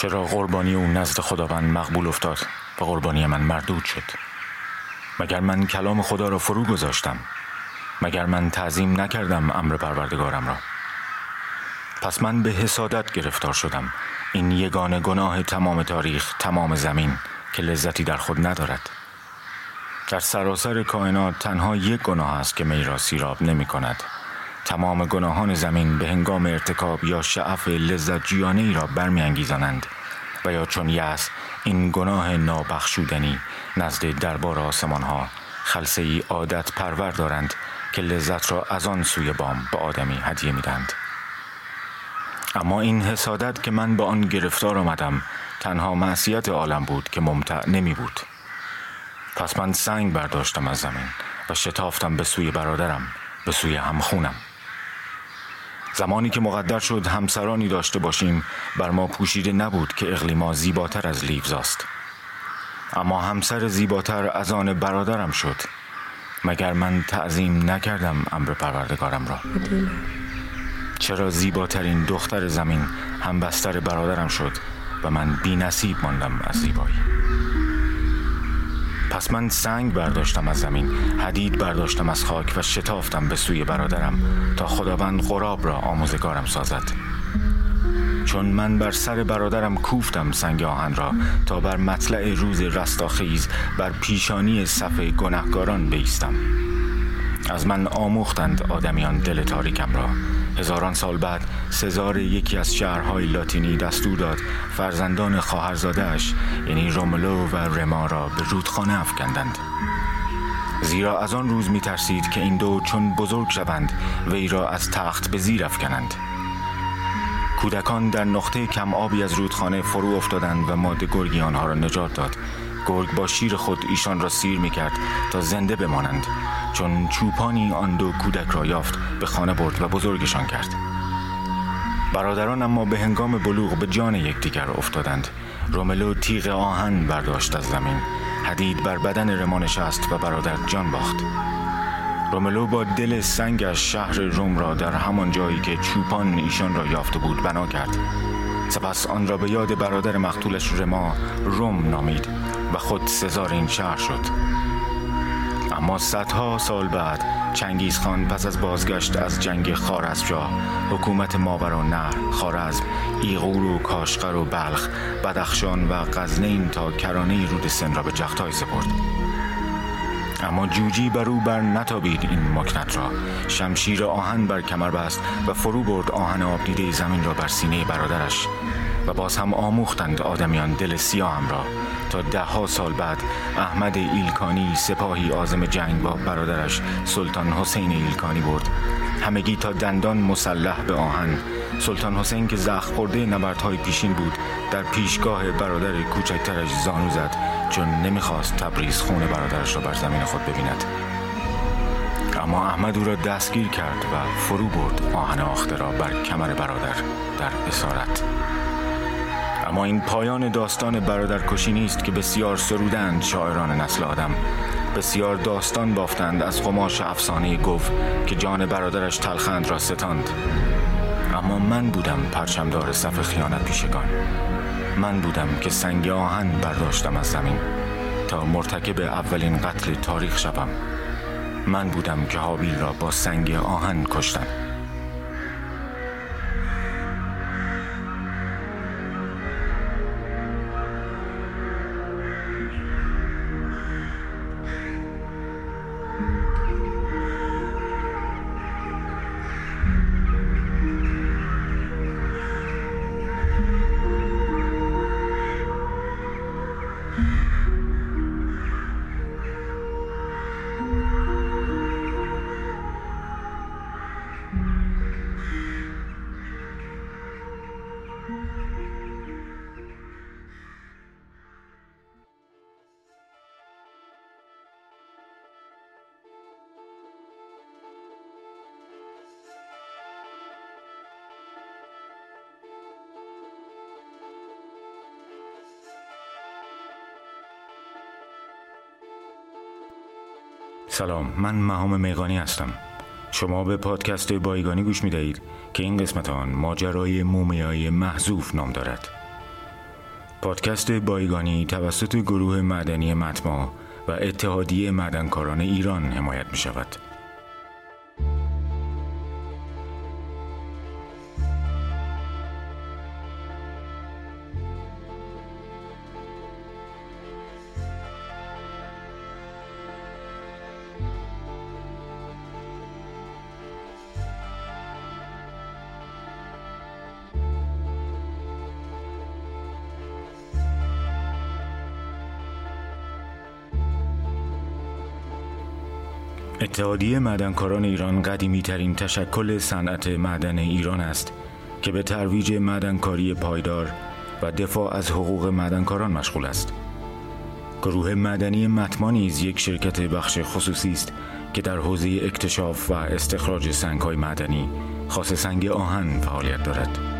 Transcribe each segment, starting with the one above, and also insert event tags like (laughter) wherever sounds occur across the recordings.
چرا قربانی او نزد خداوند مقبول افتاد و قربانی من مردود شد؟ مگر من کلام خدا را فرو گذاشتم؟ مگر من تعظیم نکردم امر پروردگارم را؟ پس من به حسادت گرفتار شدم. این یگان گناه تمام تاریخ تمام زمین که لذتی در خود ندارد. در سراسر کائنات تنها یک گناه است که می را سیراب نمی کند. تمام گناهان زمین به هنگام ارتکاب یا شعف لذت ای را برمیانگیزانند و یا چون یأس این گناه نابخشودنی نزد دربار آسمان ها خلصه ای عادت پرور دارند که لذت را از آن سوی بام به آدمی هدیه میدند اما این حسادت که من به آن گرفتار آمدم تنها معصیت عالم بود که ممتع نمی بود. پس من سنگ برداشتم از زمین و شتافتم به سوی برادرم به سوی همخونم. زمانی که مقدر شد همسرانی داشته باشیم بر ما پوشیده نبود که اقلیما زیباتر از لیوزاست اما همسر زیباتر از آن برادرم شد. مگر من تعظیم نکردم امر پروردگارم را؟ چرا زیباترین دختر زمین هم بستر برادرم شد و من بی نصیب ماندم از زیبایی؟ پس من سنگ برداشتم از زمین حدید برداشتم از خاک و شتافتم به سوی برادرم تا خداوند غراب را آموزگارم سازد. چون من بر سر برادرم کوفتم سنگ آهن را تا بر مطلع روز رستاخیز بر پیشانی صف گنهگاران بیستم. از من آموختند آدمیان دل تاریکم را. هزاران سال بعد سزار یکی از شهرهای لاتینی دستور داد فرزندان خواهرزادهاش یعنی روملو و رما را به رودخانه افکندند. زیرا از آن روز می ترسید که این دو چون بزرگ شوند وی را از تخت به زیر افکنند. کودکان در نقطه کم آبی از رودخانه فرو افتادند و ماده گرگی آنها را نجات داد. گرگ با شیر خود ایشان را سیر می کرد تا زنده بمانند. چون چوپانی آن دو کودک را یافت به خانه برد و بزرگشان کرد. برادران اما به هنگام بلوغ به جان یکدیگر افتادند. روملو تیغ آهن برداشت از زمین. حدید بر بدن رما نشست و برادر جان باخت. روملو با دل سنگش شهر روم را در همان جایی که چوپان ایشان را یافته بود بنا کرد. سپس آن را به یاد برادر مقتولش رما روم نامید و خود سزار این شهر شد. اما صدها سال بعد چنگیز خان پس از بازگشت از جنگ خارزمشاه حکومت ماور و نهر خارزم ایغور و کاشقر و بلخ بدخشان و غزنین تا کرانه رود سن را به جختای سپرد. اما جوجی بر او بر نتابید این مکنت را. شمشیر آهن بر کمر بست و فرو برد آهن آب دیده زمین را بر سینه برادرش و باز هم آموختند آدمیان دل سیاهم را. تا ده سال بعد احمد ایلکانی سپاهی آزم جنگ با برادرش سلطان حسین ایلکانی برد. همگی تا دندان مسلح به آهن. سلطان حسین که زخم خورده نبردهای پیشین بود در پیشگاه برادر کوچکترش زانو زد چون نمی‌خواست تبریز خون برادرش را بر زمین خود ببیند. اما احمد او را دستگیر کرد و فرو برد آهن آخته را بر کمر برادر در اسارت. اما این پایان داستان برادرکشی نیست که بسیار سرودند شاعران نسل آدم. بسیار داستان بافتند از قماش افسانه گفت که جان برادرش تلخند را ستاند. اما من بودم پرچمدار صف خیانت پیشگان. من بودم که سنگ آهن برداشتم از زمین تا مرتکب اولین قتل تاریخ شوم. من بودم که حابیل را با سنگ آهن کشتم. سلام من مهام میغانی هستم شما به پادکست بایگانی گوش می دهید که این قسمت آن ماجرای مومیای محذوف نام دارد پادکست بایگانی توسط گروه معدنی متما و اتحادیه معدنکاران ایران حمایت می شود. اتحادیه معدنکاران ایران قدیمی ترین تشکل صنعت معدن ایران است که به ترویج معدنکاری پایدار و دفاع از حقوق معدنکاران مشغول است. گروه معدنی متما نیز یک شرکت بخش خصوصی است که در حوزه اکتشاف و استخراج سنگ‌های معدنی خاص سنگ آهن فعالیت دارد.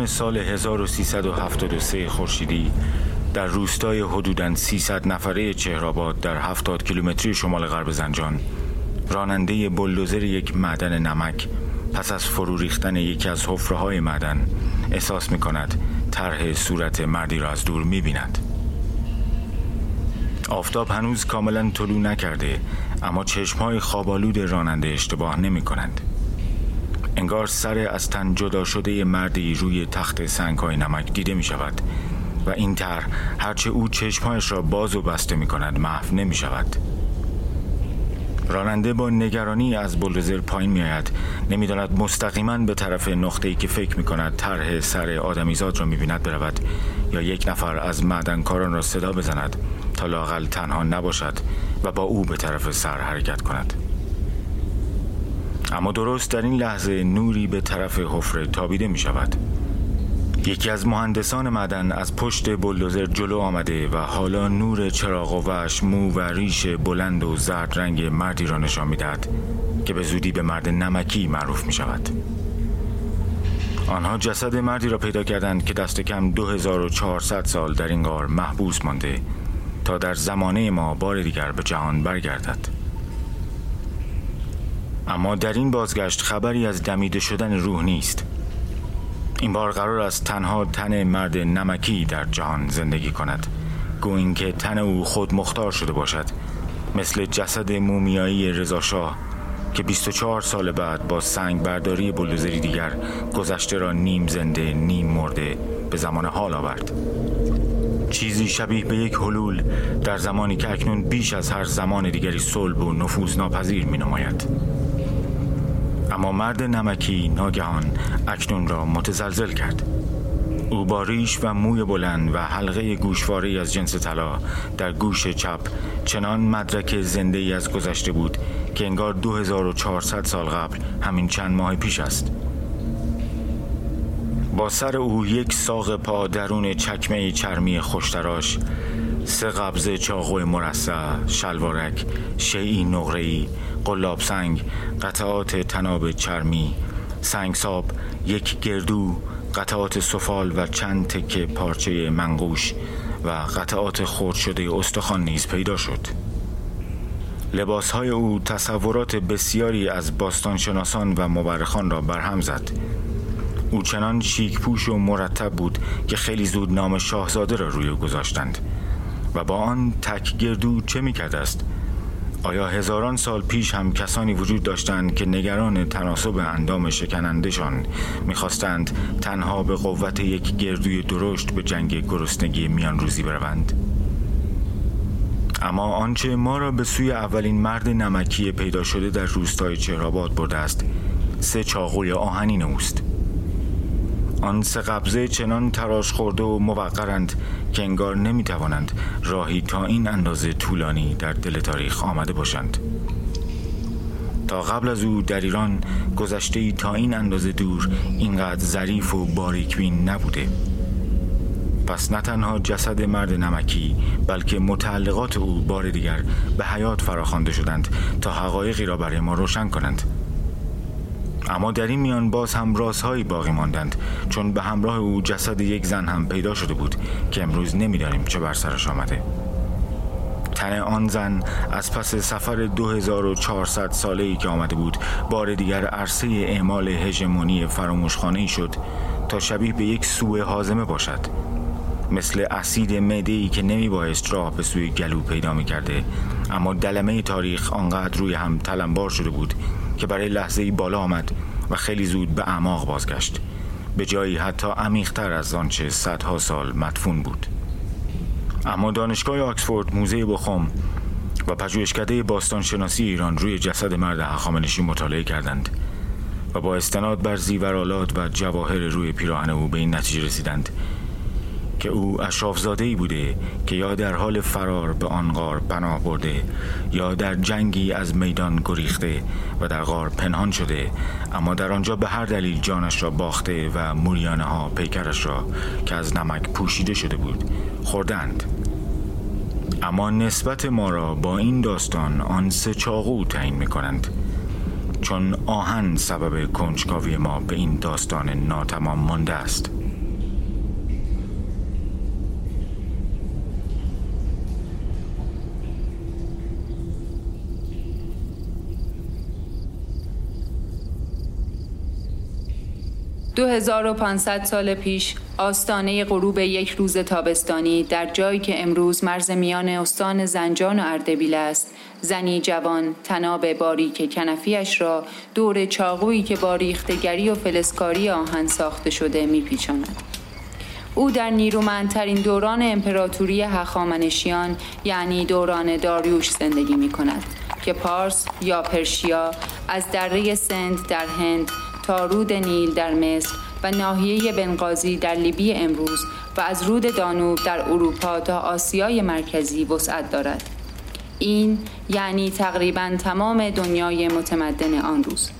زمستان سال 1373 خورشیدی در روستای حدوداً 300 نفره چهرآباد در 70 کیلومتری شمال غرب زنجان راننده بلدوزر یک معدن نمک پس از فرو ریختن یکی از حفره های معدن احساس می کند طرح صورت مردی را از دور می بیند. آفتاب هنوز کاملا طلوع نکرده اما چشمهای خوابالود راننده اشتباه نمی کنند. انگار سر از تن جدا شده مردی روی تخت سنگ های نمک دیده می شود و این تر هرچه او چشمهایش را باز و بسته می کند محو نمی شود راننده با نگرانی از بلدوزر پایین می آید نمی‌داند مستقیما به طرف نقطه ای که فکر می کند طرح سر آدمیزاد را می بیند برود یا یک نفر از معدنکاران را صدا بزند تا لاقل تنها نباشد و با او به طرف سر حرکت کند. اما درست در این لحظه نوری به طرف حفره تابیده می شود. یکی از مهندسان معدن از پشت بلدوزر جلو آمده و حالا نور چراغ و وش مو و ریش بلند و زرد رنگ مردی را نشان می‌دهد که به زودی به مرد نمکی معروف می شود. آنها جسد مردی را پیدا کردند که دست کم 2400 سال در این غار محبوس مانده تا در زمانه ما بار دیگر به جهان برگردد. اما در این بازگشت خبری از دمیده شدن روح نیست. این بار قرار است تنها تن مرد نمکی در جهان زندگی کند. گوین که تن او خود مختار شده باشد. مثل جسد مومیایی رضاشاه که 24 سال بعد با سنگ برداری بلوزری دیگر گذشته را نیم زنده نیم مرده به زمان حال آورد. چیزی شبیه به یک حلول در زمانی که اکنون بیش از هر زمان دیگری صلب و نفوذ ناپذیر می نماید. اما مرد نمکی ناگهان اکنون را متزلزل کرد. او با ریش و موی بلند و حلقه گوشواری از جنس طلا در گوش چپ چنان مدرک زنده ای از گذشته بود که انگار 2400 سال قبل همین چند ماه پیش است. با سر او یک ساق پا درون چکمه چرمی خوشتراش سه قبض چاقو مرصع شلوارک شیعی نقره‌ای قلاب سنگ قطعات تناب چرمی سنگساب یک گردو قطعات سفال و چند تکه پارچه منقوش و قطعات خورد شده استخوان نیز پیدا شد. لباس های او تصورات بسیاری از باستانشناسان و مورخان را برهم زد. او چنان شیک پوش و مرتب بود که خیلی زود نام شاهزاده را روی گذاشتند. و با آن تک گردو چه می است؟ آیا هزاران سال پیش هم کسانی وجود داشتند که نگران تناسب اندام شکنندشان می‌خواستند تنها به قوت یک گردوی درشت به جنگ گرسنگی میان روزی بروند؟ اما آنچه ما را به سوی اولین مرد نمکی پیدا شده در روستای چهرآباد برده است سه چاقوی آهنین اوست آن سه قبضه چنان تراش خورده و موقرند که انگار نمی توانند راهی تا این اندازه طولانی در دل تاریخ آمده باشند. تا قبل از او در ایران گذشته تا این اندازه دور اینقدر ظریف و باریکبین نبوده. پس نه تنها جسد مرد نمکی بلکه متعلقات او بار دیگر به حیات فراخوانده شدند تا حقایقی را برای ما روشن کنند. اما در این میان باز هم رازهایی باقی ماندند چون به همراه او جسد یک زن هم پیدا شده بود که امروز نمی‌دانیم چه بر سرش آمده. تن آن زن از پس سفر 2400 ساله ای که آمده بود بار دیگر عرصه اعمال هژمونی فراموشخانه شد تا شبیه به یک سوء حازمه باشد. مثل اسید معده ای که نمی بایست راه به سوی گلو پیدا می کرده اما دلمه تاریخ آنقدر روی هم تلمبار شده بود که برای لحظه ای بالا آمد و خیلی زود به اعماق بازگشت. به جایی حتی عمیقتر از آنچه صدها سال مدفون بود. اما دانشگاه آکسفورد موزه بخم و پژوهشکده باستانشناسی ایران روی جسد مرد هخامنشی مطالعه کردند و با استناد بر زیورالات و جواهر روی پیراهن او به این نتیجه رسیدند. که او اشرافزاده ای بوده که یا در حال فرار به آن غار پناه برده یا در جنگی از میدان گریخته و در غار پنهان شده اما در آنجا به هر دلیل جانش را باخته و موریانه ها پیکرش را که از نمک پوشیده شده بود خوردند. اما نسبت ما را با این داستان آن سه چاقو تعیین می کنند چون آهن سبب کنجکاوی ما به این داستان ناتمام مانده است. 2500 سال پیش آستانه غروب یک روز تابستانی در جایی که امروز مرز میان استان زنجان و اردبیل است. زنی جوان تناب باریک کنفیش را دور چاقویی که با ریختگری و فلسکاری آهن ساخته شده میپیچاند. او در نیرومندترین دوران امپراتوری هخامنشیان یعنی دوران داریوش زندگی می کند که پارس یا پرشیا از دره سند در هند رود نیل در مصر و ناحیه بنغازی در لیبی امروز و از رود دانوب در اروپا تا آسیای مرکزی وسعت دارد این یعنی تقریبا تمام دنیای متمدن آن روز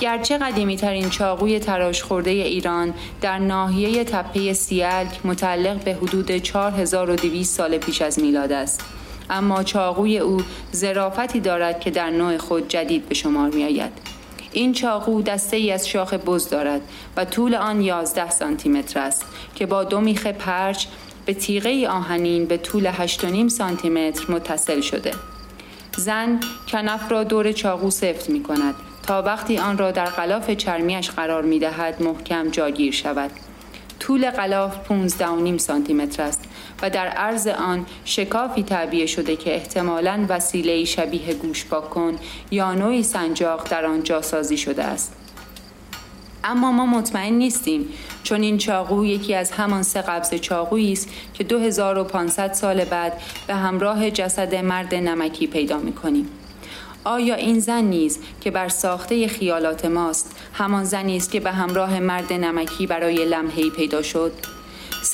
گرچه قدیمی ترین چاقوی تراش خورده ایران در ناحیه تپه سیلک متعلق به حدود 4200 سال پیش از میلاد است اما چاقوی او زرافتی دارد که در نوع خود جدید به شمار می آید. این چاقو دسته ای از شاخ بز دارد و طول آن 11 سانتی متر است که با دو میخ پرچ به تیغه آهنین به طول 8.5 سانتی متر متصل شده. زن کنف را دور چاقو سفت می کند تا وقتی آن را در غلاف چرمیش قرار می دهد محکم جاگیر شود. طول غلاف 15.5 سانتی متر است و در عرض آن شکافی تعبیه شده که احتمالاً وسیله شبیه گوش کن یا نوعی سنجاق در آن جاسازی شده است. اما ما مطمئن نیستیم چون این چاقو یکی از همان سه قبض چاقویی است که 2500 سال بعد به همراه جسد مرد نمکی پیدا می کنیم. آیا این زن نیز که بر ساخته خیالات ماست همان زنی است که به همراه مرد نمکی برای لمحه‌ای پیدا شد؟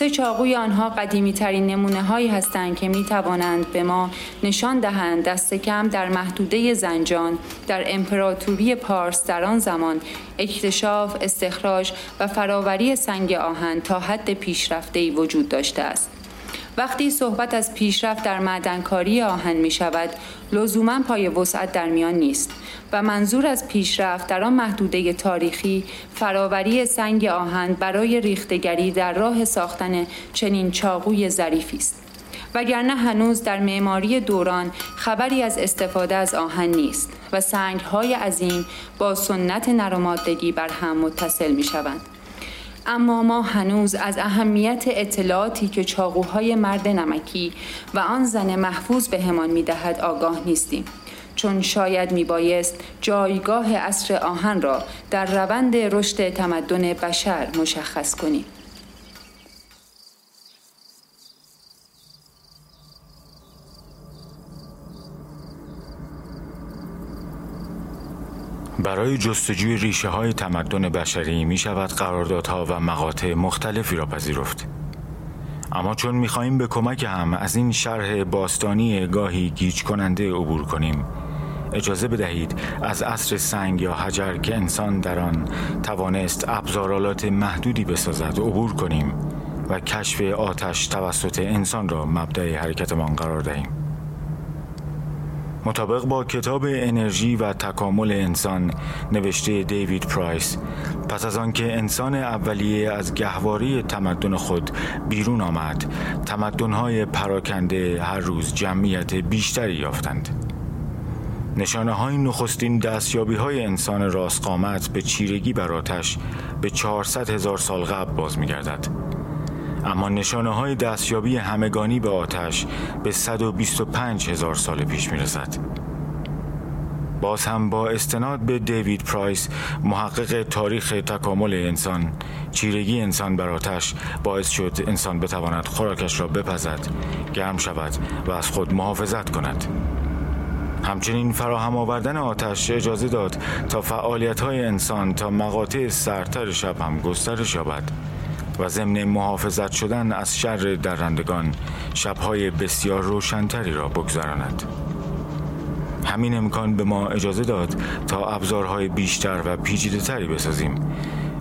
سه چاقوی آنها قدیمی ترین نمونه هایی هستند که می توانند به ما نشان دهند دست کم در محدوده زنجان در امپراتوری پارس در آن زمان اکتشاف، استخراج و فراوری سنگ آهن تا حد پیشرفته وجود داشته است. وقتی صحبت از پیشرفت در معدنکاری آهن می شود لزوما پای وسعت در میان نیست و منظور از پیشرفت در آن محدوده تاریخی فراوری سنگ آهن برای ریختگری در راه ساختن چنین چاقوی ظریفی است وگرنه هنوز در معماری دوران خبری از استفاده از آهن نیست و سنگ های عظیم با سنت نرمادگی بر هم متصل می شوند. اما ما هنوز از اهمیت اطلاعاتی که چاقوهای مرد نمکی و آن زن محفوظ به همان می دهد آگاه نیستیم. چون شاید می بایست جایگاه اصر آهن را در روند رشد تمدن بشر مشخص کنیم. برای جستجوی ریشه های تمدن بشری می شود قراردادها و مقاطع مختلفی را پذیرفت. اما چون می خواهیم به کمک هم از این شرح باستانی گاهی گیج کننده عبور کنیم اجازه بدهید از عصر سنگ یا حجر که انسان در آن توانست ابزارالات محدودی بسازد عبور کنیم و کشف آتش توسط انسان را مبدع حرکتمان قرار دهیم مطابق با کتاب انرژی و تکامل انسان نوشته دیوید پرایس پس از آنکه انسان اولیه از گهواری تمدن خود بیرون آمد تمدنهای پراکنده هر روز جمعیت بیشتری یافتند نشانه های نخستین دستیابی های انسان راست به چیرگی بر آتش به 400 هزار سال قبل باز می گردد. اما نشانه های دستیابی همگانی به آتش به 125 هزار سال پیش می رسد. باز هم با استناد به دیوید پرایس محقق تاریخ تکامل انسان چیرگی انسان بر آتش باعث شد انسان بتواند خوراکش را بپزد گرم شود و از خود محافظت کند همچنین فراهم آوردن آتش اجازه داد تا فعالیت های انسان تا مقاطع سرتر شب هم گسترش یابد و ضمن محافظت شدن از شر درندگان شبهای بسیار روشنتری را بگذراند. همین امکان به ما اجازه داد تا ابزارهای بیشتر و پیچیده تری بسازیم.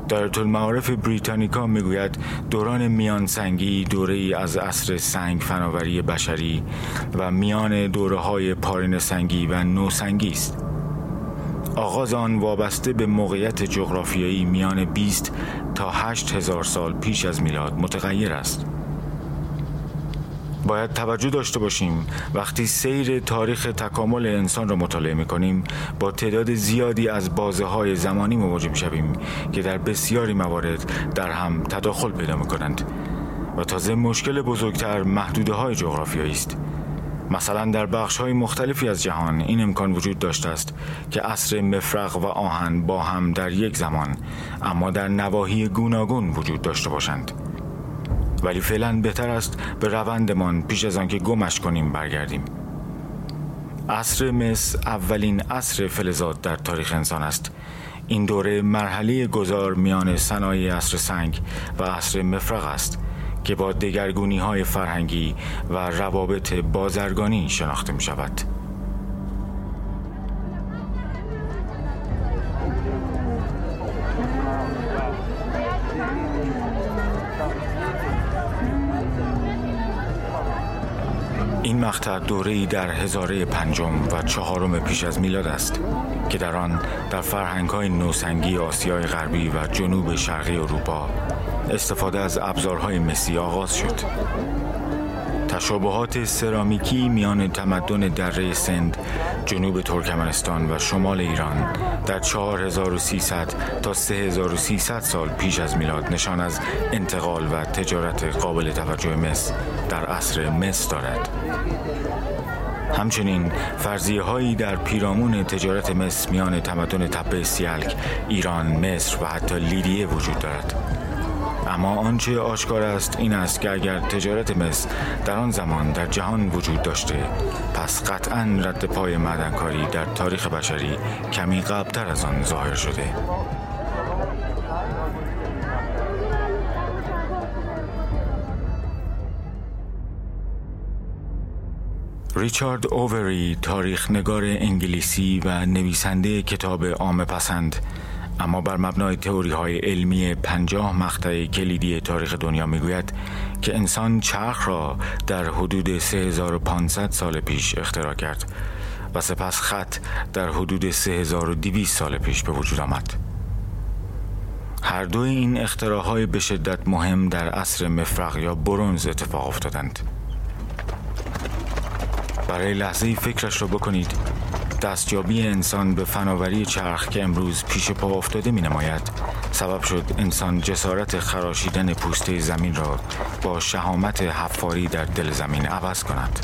دایره المعارف بریتانیکا می‌گوید دوران میان سنگی دوره ای از عصر سنگ فناوری بشری و میان دوره های پارین سنگی و نوسنگی است. آغاز آن وابسته به موقعیت جغرافیایی میان 20 تا 8 هزار سال پیش از میلاد متغیر است. باید توجه داشته باشیم وقتی سیر تاریخ تکامل انسان را مطالعه می کنیم با تعداد زیادی از بازه های زمانی مواجه می شویم که در بسیاری موارد در هم تداخل پیدا می کنند و تازه مشکل بزرگتر محدوده های جغرافیایی است. مثلا در بخش های مختلفی از جهان این امکان وجود داشته است که عصر مفرق و آهن با هم در یک زمان اما در نواحی گوناگون وجود داشته باشند. ولی فعلا بهتر است به روندمان پیش از آنکه گمش کنیم برگردیم. عصر مس اولین عصر فلزات در تاریخ انسان است. این دوره مرحله گذار میان صنایع عصر سنگ و عصر مفرق است. که با دگرگونی های فرهنگی و روابط بازرگانی شناخته می شود. مقطع دوره در هزاره پنجم و چهارم پیش از میلاد است که در آن در فرهنگ های نوسنگی آسیای غربی و جنوب شرقی اروپا استفاده از ابزارهای مسی آغاز شد. تشابهات سرامیکی میان تمدن دره سند جنوب ترکمنستان و شمال ایران در 4300 تا 3300 سال پیش از میلاد نشان از انتقال و تجارت قابل توجه مس در عصر مس دارد. همچنین فرضیه هایی در پیرامون تجارت مس میان تمدن تپه سیلک، ایران، مصر و حتی لیدیه وجود دارد. اما آنچه آشکار است این است که اگر تجارت مس در آن زمان در جهان وجود داشته پس قطعا رد پای معدنکاری در تاریخ بشری کمی قبلتر از آن ظاهر شده. ریچارد اووری تاریخ نگار انگلیسی و نویسنده کتاب عام پسند اما بر مبنای تئوری های علمی پنجاه مقطع کلیدی تاریخ دنیا می‌گوید که انسان چرخ را در حدود 3500 سال پیش اختراع کرد و سپس خط در حدود 3200 سال پیش به وجود آمد. هر دو این اختراعهای به شدت مهم در عصر مفرق یا برونز اتفاق افتادند. برای لحظه فکرش را بکنید. دستیابی انسان به فناوری چرخ که امروز پیش پا افتاده می نماید. سبب شد انسان جسارت خراشیدن پوسته زمین را با شهامت حفاری در دل زمین عوض کند.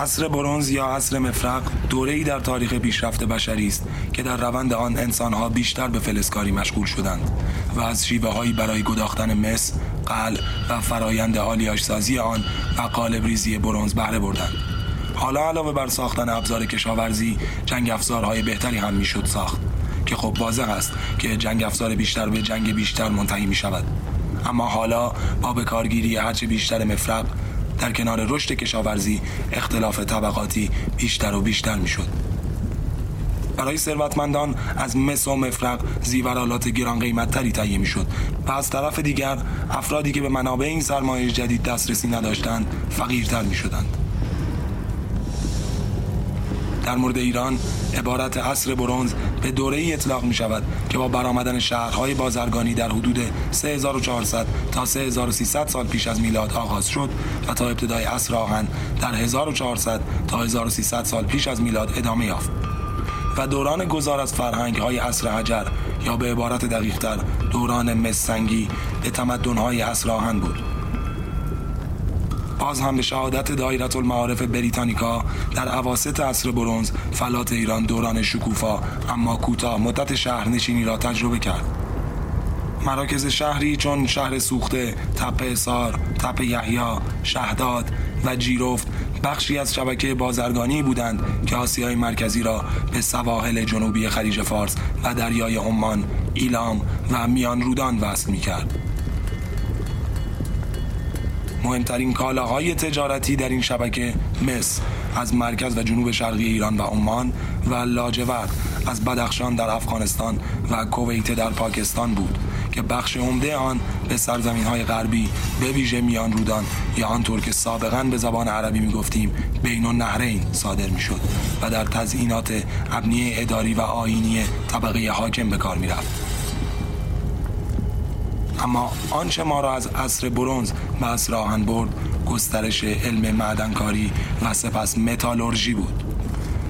عصر برونز یا عصر مفرق دوره ای در تاریخ پیشرفت بشری است که در روند آن انسانها بیشتر به فلزکاری مشغول شدند و از شیوه هایی برای گداختن مس، قل و فرایند آلیاش سازی آن و قالب ریزی برونز بهره بردند. حالا علاوه بر ساختن ابزار کشاورزی جنگ افزارهای بهتری هم می‌شد ساخت که خب واضح است که جنگ افزار بیشتر به جنگ بیشتر منتهی می شود اما حالا با به کارگیری هرچه بیشتر مفرق در کنار رشد کشاورزی اختلاف طبقاتی بیشتر و بیشتر می شد. برای ثروتمندان از مس و مفرق زیورالات گران قیمتتری تهیه می شد و از طرف دیگر افرادی که به منابع این سرمایه جدید دسترسی نداشتند فقیرتر می شدند. در مورد ایران عبارت عصر برونز به دوره ای اطلاق می شود که با برآمدن شهرهای بازرگانی در حدود 3400 تا 3300 سال پیش از میلاد آغاز شد و تا ابتدای عصر آهن در 1400 تا 1300 سال پیش از میلاد ادامه یافت. و دوران گذار از فرهنگ های عصر حجر یا به عبارت دقیقتر دوران مسنگی به تمدن های عصر آهن بود. باز هم به شهادت دایرت المعارف بریتانیکا در عواست عصر برونز فلات ایران دوران شکوفا اما کوتاه مدت شهرنشینی را تجربه کرد مراکز شهری چون شهر سوخته، تپه سار، تپه یحیی، شهداد و جیرفت بخشی از شبکه بازرگانی بودند که آسیای مرکزی را به سواحل جنوبی خلیج فارس و دریای عمان، ایلام و میان رودان وصل می کرد. مهمترین کالاهای تجارتی در این شبکه مس از مرکز و جنوب شرقی ایران و عمان و لاجورد از بدخشان در افغانستان و کویت در پاکستان بود که بخش عمده آن به سرزمین های غربی به ویژه میان رودان یا آنطور که سابقا به زبان عربی می گفتیم بین النهرین صادر می شد و در تزئینات ابنیه اداری و آینی طبقه حاکم به کار می رفت. اما آنچه ما را از عصر برونز به عصر آهن برد گسترش علم معدنکاری و سپس متالورژی بود.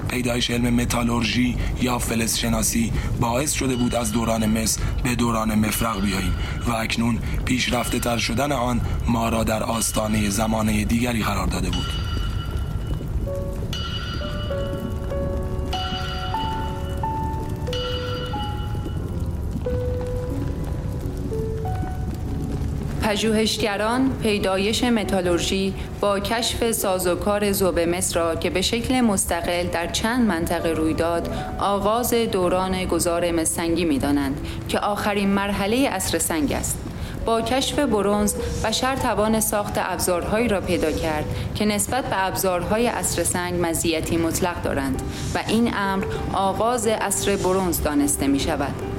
پیدایش علم متالورژی یا فلز شناسی باعث شده بود از دوران مس به دوران مفرق بیاییم و اکنون پیشرفته تر شدن آن ما را در آستانه زمانه دیگری قرار داده بود. پژوهشگران پیدایش متالورژی با کشف سازوکار مصر را که به شکل مستقل در چند منطقه روی داد آغاز دوران گذار مسنگی می دانند که آخرین مرحله اصر سنگ است. با کشف برونز بشر توان ساخت ابزارهایی را پیدا کرد که نسبت به ابزارهای اصر سنگ مزیتی مطلق دارند و این امر آغاز اصر برونز دانسته می شود.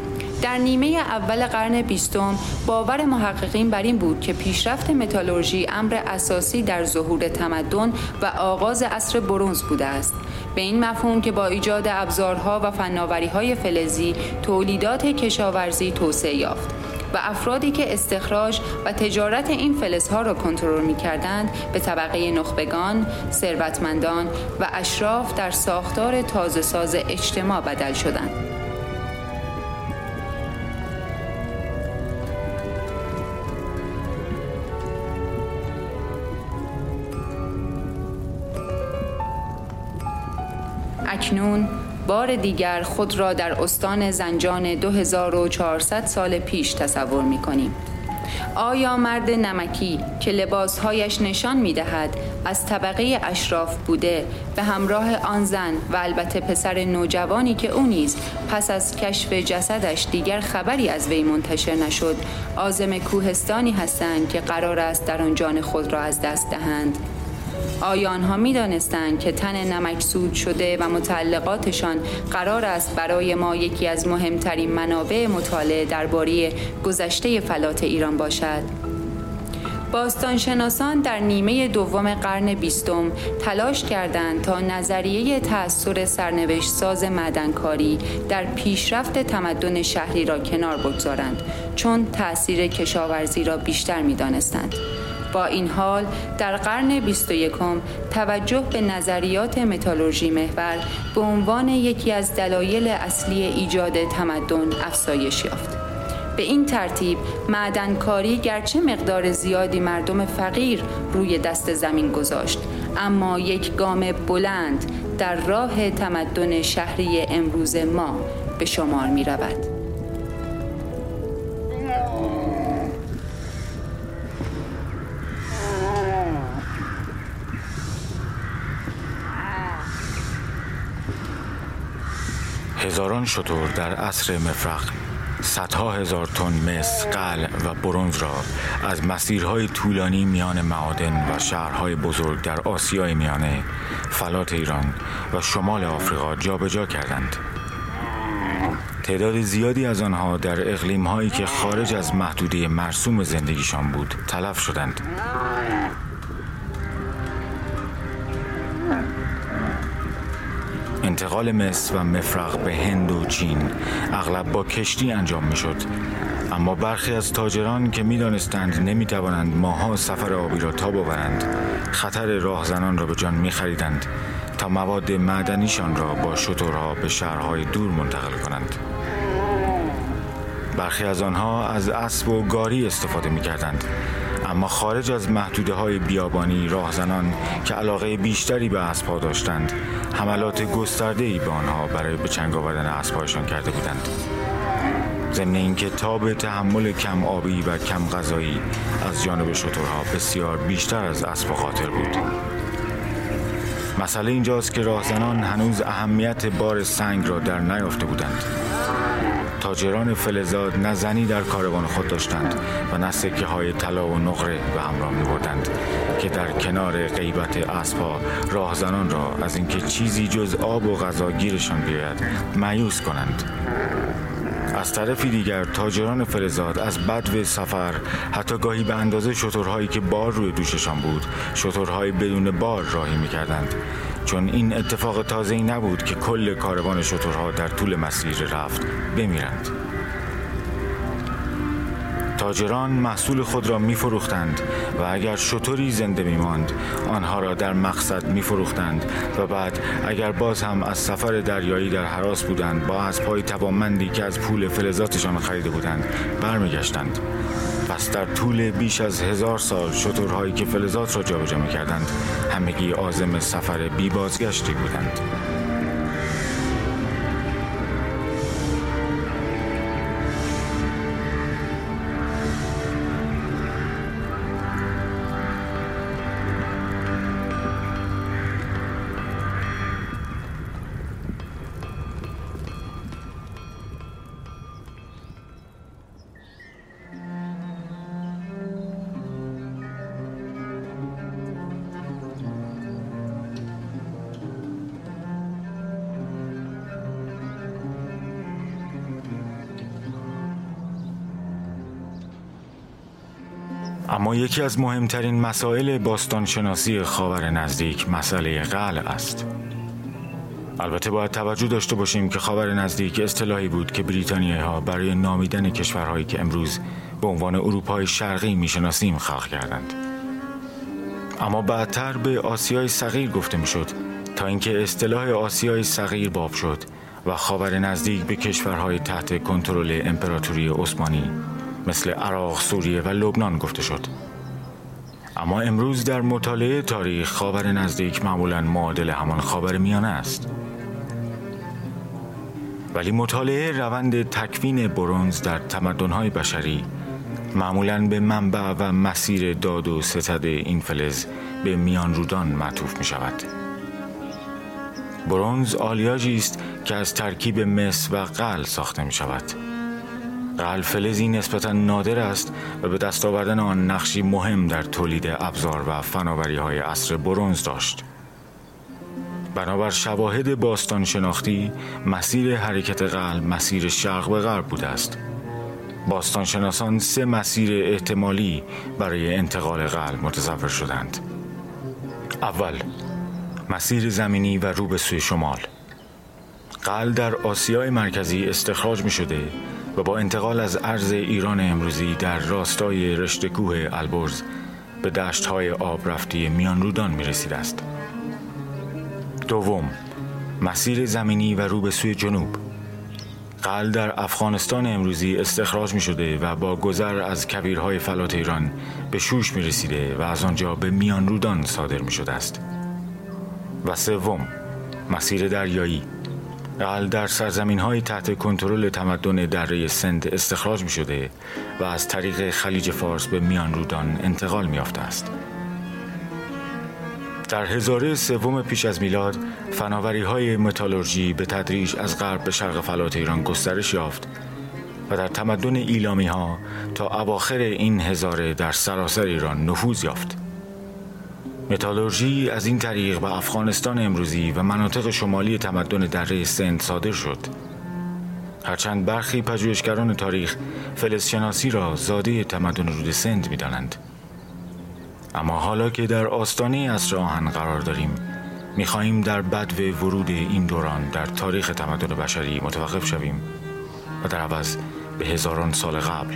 در نیمه اول قرن بیستم باور محققین بر این بود که پیشرفت متالورژی امر اساسی در ظهور تمدن و آغاز عصر برونز بوده است به این مفهوم که با ایجاد ابزارها و فناوری‌های فلزی تولیدات کشاورزی توسعه یافت و افرادی که استخراج و تجارت این فلزها را کنترل می کردند به طبقه نخبگان، ثروتمندان و اشراف در ساختار تازه ساز اجتماع بدل شدند. اکنون بار دیگر خود را در استان زنجان 2400 سال پیش تصور می کنیم. آیا مرد نمکی که لباسهایش نشان می دهد از طبقه اشراف بوده به همراه آن زن و البته پسر نوجوانی که او نیز پس از کشف جسدش دیگر خبری از وی منتشر نشد آزم کوهستانی هستند که قرار است در آن جان خود را از دست دهند آیا آنها می دانستند که تن نمکسود شده و متعلقاتشان قرار است برای ما یکی از مهمترین منابع مطالعه درباره گذشته فلات ایران باشد؟ باستانشناسان در نیمه دوم قرن بیستم تلاش کردند تا نظریه تأثیر سرنوشت ساز مدنکاری در پیشرفت تمدن شهری را کنار بگذارند چون تأثیر کشاورزی را بیشتر می دانستند. با این حال در قرن 21 توجه به نظریات متالورژی محور به عنوان یکی از دلایل اصلی ایجاد تمدن افزایش یافت. به این ترتیب معدنکاری گرچه مقدار زیادی مردم فقیر روی دست زمین گذاشت اما یک گام بلند در راه تمدن شهری امروز ما به شمار می رود. هزاران شطور در عصر مفرق صدها هزار تن مس، قل و برونز را از مسیرهای طولانی میان معادن و شهرهای بزرگ در آسیای میانه، فلات ایران و شمال آفریقا جابجا جا کردند. تعداد زیادی از آنها در اقلیم هایی که خارج از محدوده مرسوم زندگیشان بود تلف شدند. انتقال مصر و مفرق به هند و چین اغلب با کشتی انجام می شد اما برخی از تاجران که می دانستند نمی توانند ماها سفر آبی را تا ببرند خطر راهزنان را به جان می خریدند تا مواد معدنیشان را با شترها به شهرهای دور منتقل کنند. برخی از آنها از اسب و گاری استفاده می کردند اما خارج از محدوده های بیابانی راهزنان که علاقه بیشتری به اسبها داشتند حملات گسترده ای به آنها برای به چنگ آوردن اسبهایشان کرده بودند. ضمن اینکه تاب تحمل کم آبی و کم غذایی از جانب شترها بسیار بیشتر از اسب خاطر بود. مسئله اینجاست که راهزنان هنوز اهمیت بار سنگ را در نیافته بودند. تاجران فلزاد نه زنی در کاروان خود داشتند و نه سکه های طلا و نقره به همراه می بردند که در کنار غیبت اسبها راهزنان را از اینکه چیزی جز آب و غذا گیرشان بیاید مایوس کنند. از طرفی دیگر تاجران فلزاد از بدو سفر حتی گاهی به اندازه شترهایی که بار روی دوششان بود شترهایی بدون بار راهی می‌کردند. چون این اتفاق تازه ای نبود که کل کاروان شترها در طول مسیر رفت بمیرند. تاجران محصول خود را می فروختند و اگر شطوری زنده می ماند آنها را در مقصد می فروختند و بعد اگر باز هم از سفر دریایی در حراس بودند با از پای توانمندی که از پول فلزاتشان خریده بودند برمیگشتند. پس در طول بیش از هزار سال شطورهایی که فلزات را جابجا می کردند همگی آزم سفر بی بازگشتی بودند. اما یکی از مهمترین مسائل باستانشناسی خاور نزدیک مسئله قلع است. البته باید توجه داشته باشیم که خاور نزدیک اصطلاحی بود که بریتانیایی ها برای نامیدن کشورهایی که امروز به عنوان اروپای شرقی می‌شناسیم خلق کردند. اما بعدتر به آسیای صغیر گفته می‌شد تا اینکه اصطلاح آسیای صغیر باب شد و خاور نزدیک به کشورهای تحت کنترل امپراتوری عثمانی مثل عراق، سوریه و لبنان گفته شد. اما امروز در مطالعه تاریخ خاور نزدیک معمولا معادل همان خاور میانه است. ولی مطالعه روند تکوین برونز در تمدن‌های بشری معمولا به منبع و مسیر داد و ستد این فلز به میان رودان معطوف می شود. برونز آلیاژی است که از ترکیب مس و قل ساخته می شود. فلزی نسبتا نادر است و به دست آوردن آن نقشی مهم در تولید ابزار و فناوری های عصر برونز داشت. بنابر شواهد باستان شناختی مسیر حرکت قلب مسیر شرق به غرب بوده است. باستان شناسان سه مسیر احتمالی برای انتقال قلب متصور شدند. اول مسیر زمینی و رو به سوی شمال. قل در آسیای مرکزی استخراج می شده و با انتقال از ارز ایران امروزی در راستای رشته کوه البرز به دشت های آب رفتی میان رودان می رسیده است. دوم مسیر زمینی و رو به سوی جنوب. قل در افغانستان امروزی استخراج می شده و با گذر از کبیرهای فلات ایران به شوش می رسیده و از آنجا به میان رودان صادر می شده است. و سوم مسیر دریایی. قل در سرزمین های تحت کنترل تمدن دره سند استخراج می شده و از طریق خلیج فارس به میان رودان انتقال می است. در هزاره سوم پیش از میلاد فناوری های متالورژی به تدریج از غرب به شرق فلات ایران گسترش یافت و در تمدن ایلامی ها تا اواخر این هزاره در سراسر ایران نفوذ یافت. متالورژی از این طریق به افغانستان امروزی و مناطق شمالی تمدن دره سند صادر شد. هرچند برخی پژوهشگران تاریخ فلزشناسی را زاده تمدن رود سند می‌دانند. اما حالا که در آستانه اصر آهن قرار داریم می‌خواهیم در بدو ورود این دوران در تاریخ تمدن بشری متوقف شویم و در عوض به هزاران سال قبل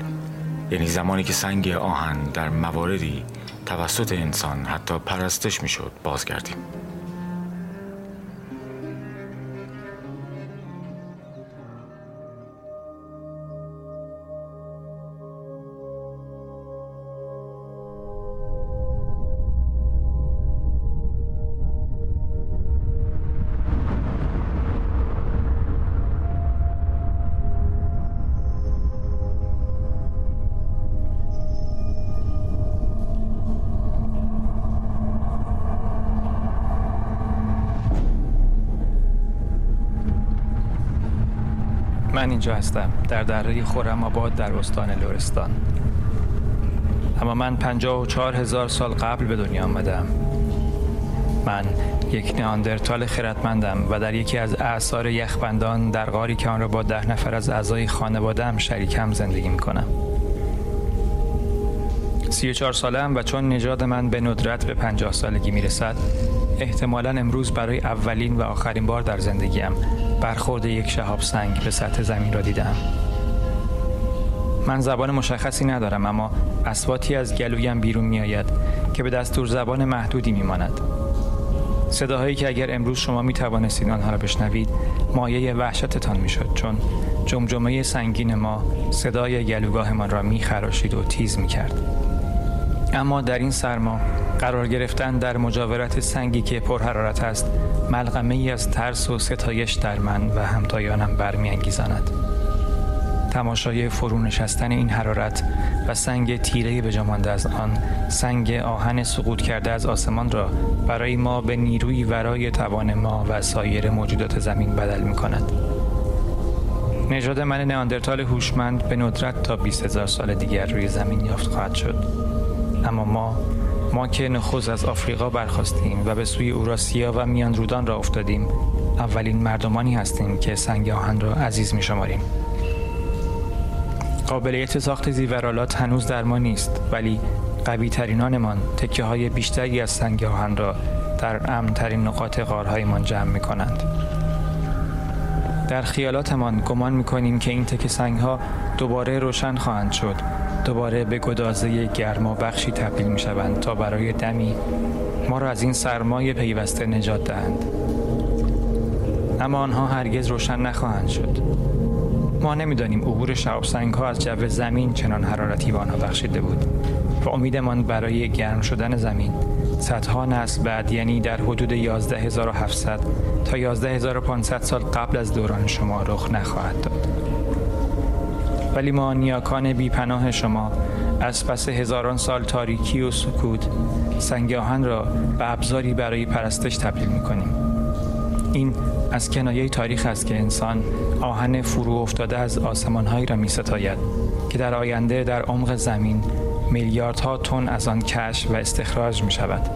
یعنی زمانی که سنگ آهن در مواردی توسط انسان حتی پرستش می‌شد بازگردیم. هستم. در دره خورم آباد در استان لورستان اما من پنجاه و چهار هزار سال قبل به دنیا آمدم. من یک ناندرتال خیرتمندم و در یکی از اعثار یخبندان در غاری که آن را با ده نفر از اعضای خانوادهام شریکم زندگی می کنم سی و چهار سالم و چون نژاد من به ندرت به پنجاه سالگی می رسد احتمالا امروز برای اولین و آخرین بار در زندگیم برخورد یک شهاب سنگ به سطح زمین را دیدم من زبان مشخصی ندارم اما اسواتی از گلویم بیرون می آید که به دستور زبان محدودی می ماند. صداهایی که اگر امروز شما می توانستید آنها را بشنوید مایه وحشتتان می شد چون جمجمه سنگین ما صدای گلوگاهمان را می خراشید و تیز می کرد. اما در این سرما قرار گرفتن در مجاورت سنگی که پرحرارت است ملغمه ای از ترس و ستایش در من و همتایانم برمیانگیزاند. تماشای فرو نشستن این حرارت و سنگ تیره به جامانده از آن سنگ آهن سقوط کرده از آسمان را برای ما به نیروی ورای توان ما و سایر موجودات زمین بدل می کند نژاد من نئاندرتال هوشمند به ندرت تا 20 هزار سال دیگر روی زمین یافت خواهد شد. اما ما ما که نخوز از آفریقا برخواستیم و به سوی اوراسیا و میان رودان را افتادیم. اولین مردمانی هستیم که سنگ آهن را عزیز می شماریم قابلیت ساخت زیورالات هنوز در ما نیست ولی قوی ترینانمان تکه های بیشتری از سنگ آهن را در امنترین نقاط غارهایمان جمع می کنند در خیالاتمان گمان می کنیم که این تکه سنگ ها دوباره روشن خواهند شد. دوباره به گدازه گرما بخشی تبدیل می شوند تا برای دمی ما را از این سرمایه پیوسته نجات دهند. اما آنها هرگز روشن نخواهند شد. ما نمی‌دانیم عبور سنگ ها از جو زمین چنان حرارتی به آنها بخشیده بود. و امیدمان برای گرم شدن زمین صدها نسل بعد یعنی در حدود 11700 تا 11500 سال قبل از دوران شما رخ نخواهد داد. ولی ما نیاکان بی پناه شما از پس هزاران سال تاریکی و سکوت سنگ آهن را به ابزاری برای پرستش تبدیل می کنیم. این از کنایه تاریخ است که انسان آهن فرو افتاده از آسمانهایی را می که در آینده در عمق زمین میلیاردها تن از آن کشف و استخراج می شود.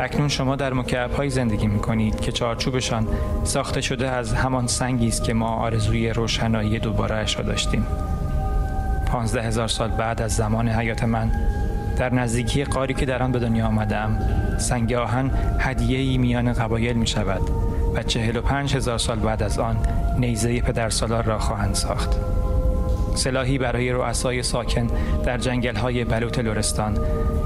اکنون شما در مکعب‌های زندگی می کنید که چارچوبشان ساخته شده از همان سنگی است که ما آرزوی روشنایی دوباره را داشتیم. پانزده هزار سال بعد از زمان حیات من در نزدیکی قاری که در آن به دنیا آمدم سنگ آهن هدیه‌ای میان قبایل می شود و چهل و پنج هزار سال بعد از آن نیزه پدرسالار را خواهند ساخت سلاحی برای رؤسای ساکن در جنگل های بلوط لورستان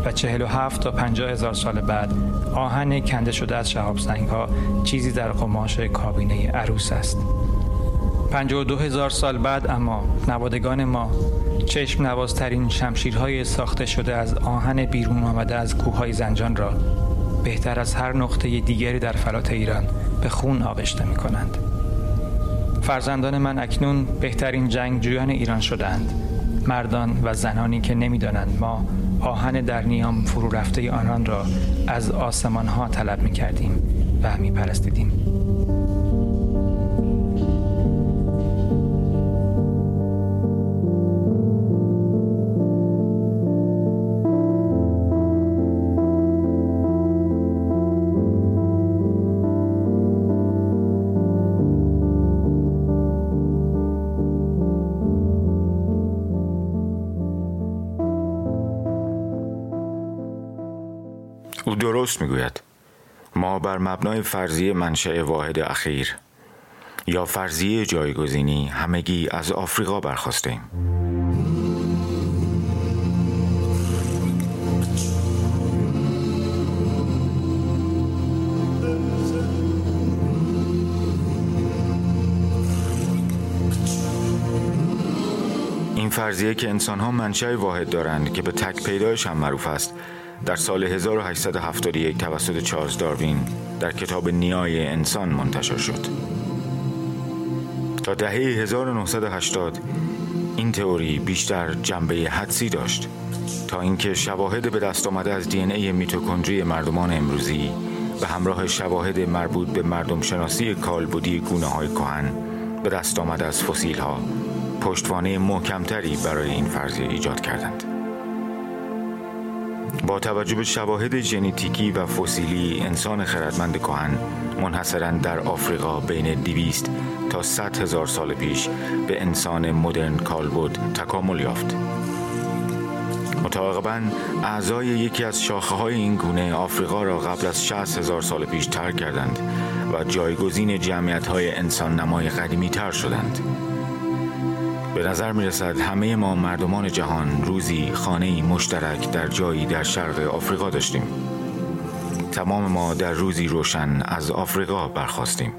و 47 تا 50 هزار سال بعد آهن کنده شده از شهاب سنگ ها چیزی در قماش کابینه عروس است 52 هزار سال بعد اما نوادگان ما چشم نوازترین شمشیرهای ساخته شده از آهن بیرون آمده از کوههای زنجان را بهتر از هر نقطه دیگری در فلات ایران به خون آغشته می کنند. فرزندان من اکنون بهترین جنگجویان ایران شدند مردان و زنانی که نمی‌دانند ما آهن در نیام فرو رفته آنان را از آسمان ها طلب می کردیم و می پرستیدیم. درست می‌گوید ما بر مبنای فرضیه منشأ واحد اخیر یا فرضیه جایگزینی همگی از آفریقا برخواسته. این فرضیه که انسان ها منشأ واحد دارند که به تک پیدایش هم معروف است در سال 1871 توسط چارلز داروین در کتاب نیای انسان منتشر شد. تا دهه 1980 این تئوری بیشتر جنبه حدسی داشت تا اینکه شواهد به دست آمده از دی ای میتوکندری مردمان امروزی به همراه شواهد مربوط به مردم شناسی کالبدی گونه های کهن به دست آمده از فسیل ها پشتوانه محکمتری برای این فرضیه ایجاد کردند. با توجه به شواهد ژنتیکی و فسیلی انسان خردمند کهن منحصرا در آفریقا بین 200 تا 100 هزار سال پیش به انسان مدرن کالبد تکامل یافت. متعاقبا اعضای یکی از شاخه های این گونه آفریقا را قبل از 60 هزار سال پیش ترک کردند و جایگزین جمعیت های انسان نمای قدیمی تر شدند. به نظر می رسد همه ما مردمان جهان روزی خانه مشترک در جایی در شرق آفریقا داشتیم. تمام ما در روزی روشن از آفریقا برخواستیم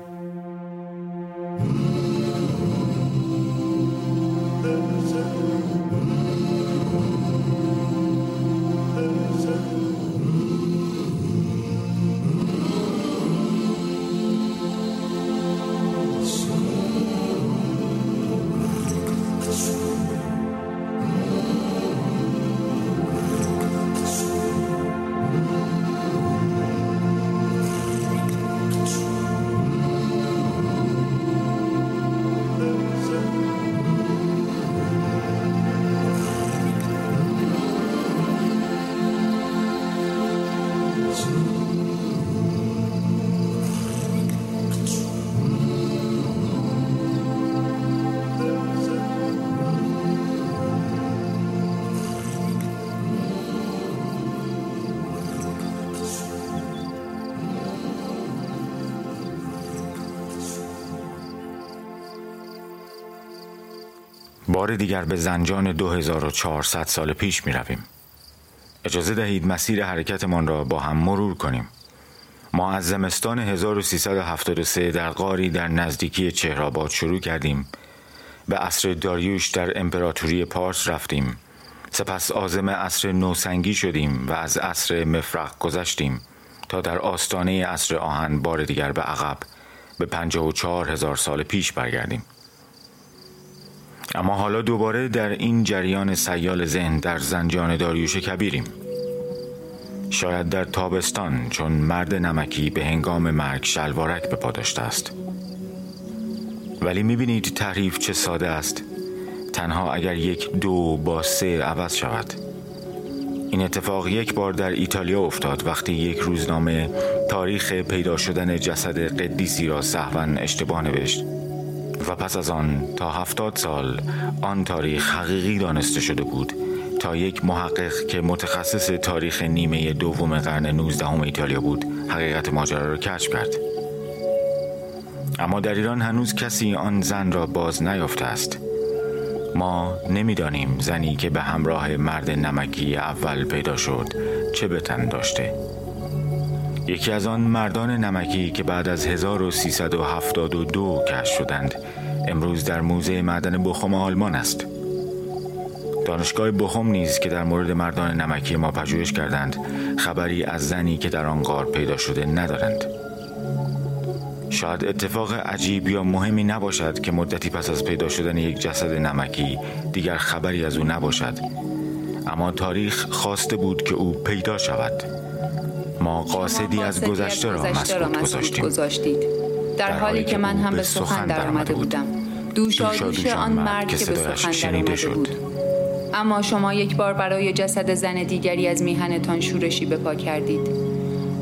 بار دیگر به زنجان 2400 سال پیش می رویم. اجازه دهید مسیر حرکتمان را با هم مرور کنیم. ما از زمستان 1373 در قاری در نزدیکی چهرآباد شروع کردیم به عصر داریوش در امپراتوری پارس رفتیم سپس آزم عصر نوسنگی شدیم و از عصر مفرق گذشتیم تا در آستانه عصر آهن بار دیگر به عقب به 54 هزار سال پیش برگردیم اما حالا دوباره در این جریان سیال ذهن در زنجان داریوش کبیریم. شاید در تابستان چون مرد نمکی به هنگام مرگ شلوارک به پا داشته است. ولی می‌بینید تعریف چه ساده است. تنها اگر یک دو با سه عوض شود. این اتفاق یک بار در ایتالیا افتاد وقتی یک روزنامه تاریخ پیدا شدن جسد قدیسی را صحوا اشتباه نوشت. و پس از آن تا هفتاد سال آن تاریخ حقیقی دانسته شده بود تا یک محقق که متخصص تاریخ نیمه دوم قرن 19 ایتالیا بود حقیقت ماجرا را کشف کرد. اما در ایران هنوز کسی آن زن را باز نیافته است. ما نمی‌دانیم زنی که به همراه مرد نمکی اول پیدا شد چه به تن داشته. یکی از آن مردان نمکی که بعد از 1372 کشف شدند. امروز در موزه معدن بخم آلمان است. دانشگاه بخم نیز که در مورد مردان نمکی ما پژوهش کردند خبری از زنی که در آن غار پیدا شده ندارند. شاید اتفاق عجیب یا مهمی نباشد که مدتی پس از پیدا شدن یک جسد نمکی دیگر خبری از او نباشد. اما تاریخ خواسته بود که او پیدا شود. ما قاصدی از گذشته را مسئول گذاشتید. در حالی که من هم به سخن در آمده بودم. دوشادوش آن مرد که به سخن شنیده شد. بود اما شما یک بار برای جسد زن دیگری از میهنتان شورشی بپا کردید.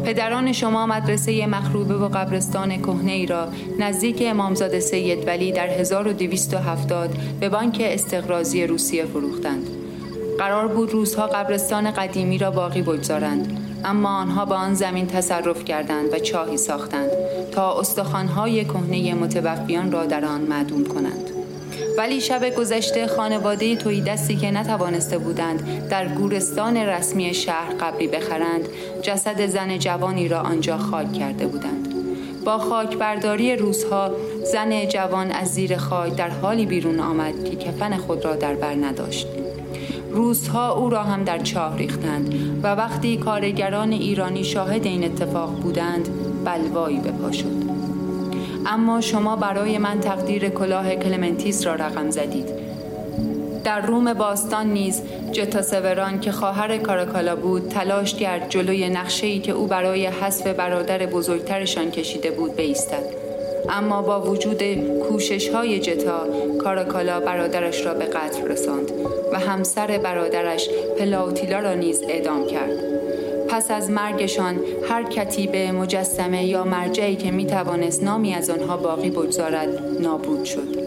پدران شما مدرسه مخروبه و قبرستان کهنه ای را نزدیک امامزاده سید ولی در 1270 به بانک استقرازی روسیه فروختند. قرار بود روزها قبرستان قدیمی را باقی بگذارند. اما آنها به آن زمین تصرف کردند و چاهی ساختند تا استخوانهای کهنه متبقیان را در آن معدوم کنند. ولی شب گذشته خانواده توی دستی که نتوانسته بودند در گورستان رسمی شهر قبری بخرند جسد زن جوانی را آنجا خاک کرده بودند با خاک برداری روزها زن جوان از زیر خاک در حالی بیرون آمد که کفن خود را در بر نداشت روزها او را هم در چاه ریختند و وقتی کارگران ایرانی شاهد این اتفاق بودند بلوایی به پا شد. اما شما برای من تقدیر کلاه کلمنتیس را رقم زدید. در روم باستان نیز جتا سوران که خواهر کاراکالا بود تلاش کرد جلوی نقشه که او برای حذف برادر بزرگترشان کشیده بود بیستد. اما با وجود کوشش های جتا کاراکالا برادرش را به قتل رساند و همسر برادرش پلاوتیلا را نیز اعدام کرد. پس از مرگشان هر کتیبه مجسمه یا مرجعی که می توانست نامی از آنها باقی بگذارد نابود شد.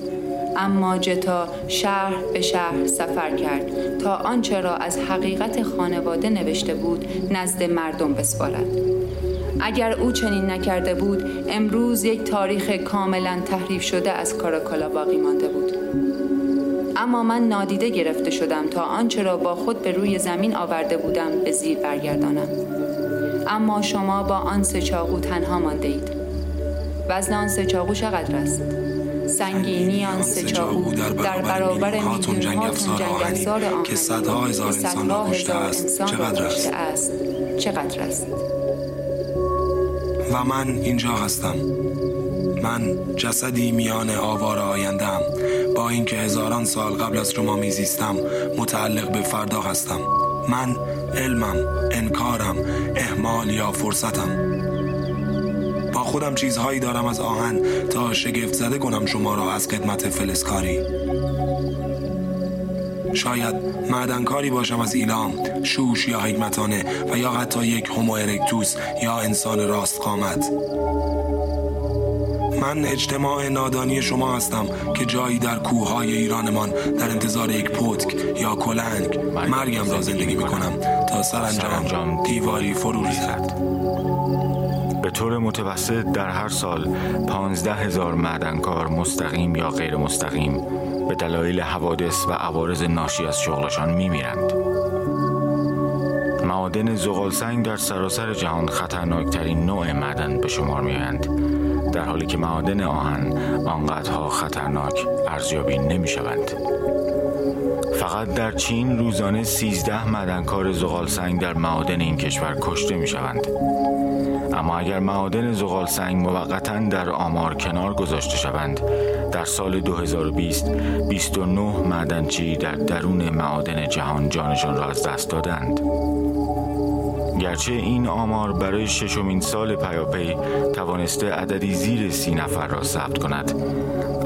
اما جتا شهر به شهر سفر کرد تا آنچه را از حقیقت خانواده نوشته بود نزد مردم بسپارد. اگر او چنین نکرده بود امروز یک تاریخ کاملا تحریف شده از کاراکالا باقی مانده بود. اما من نادیده گرفته شدم تا آنچه را با خود به روی زمین آورده بودم به زیر برگردانم. اما شما با آن سه چاقو تنها مانده اید وزن آن سه چاقو چقدر است؟ سنگینی آن سه چاقو در برابر میلیون جنگ افزار آهن که صدها هزار انسان را کشته است. چقدر است. چقدر است؟ و من اینجا هستم. من جسدی میان آوار آیندم با اینکه هزاران سال قبل از شما میزیستم متعلق به فردا هستم. من علمم انکارم احمال یا فرصتم. با خودم چیزهایی دارم از آهن تا شگفت زده کنم شما را از قدمت فلسکاری شاید معدنکاری باشم از ایلام شوش یا حکمتانه و یا حتی یک هومو ارکتوس یا انسان راست قامت. من اجتماع نادانی شما هستم که جایی در کوههای ایرانمان در انتظار یک پتک یا کلنگ مرگم را زندگی می کنم تا سرانجام دیواری فرو ریزد. به طور متوسط در هر سال پانزده هزار معدنکار مستقیم یا غیر مستقیم به دلایل حوادث و عوارض ناشی از شغلشان میمیرند. معادن زغال سنگ در سراسر جهان خطرناکترین نوع معدن به شمار میآیند در حالی که معادن آهن آنقدرها خطرناک ارزیابی نمی شوند. فقط در چین روزانه 13 معدنکار زغال سنگ در معادن این کشور کشته می شوند. اما اگر معادن زغال سنگ موقتا در آمار کنار گذاشته شوند در سال 2020 29 معدنچی در درون معادن جهان جانشان را از دست دادند. گرچه این آمار برای ششمین سال پیاپی توانسته عددی زیر سی نفر را ثبت کند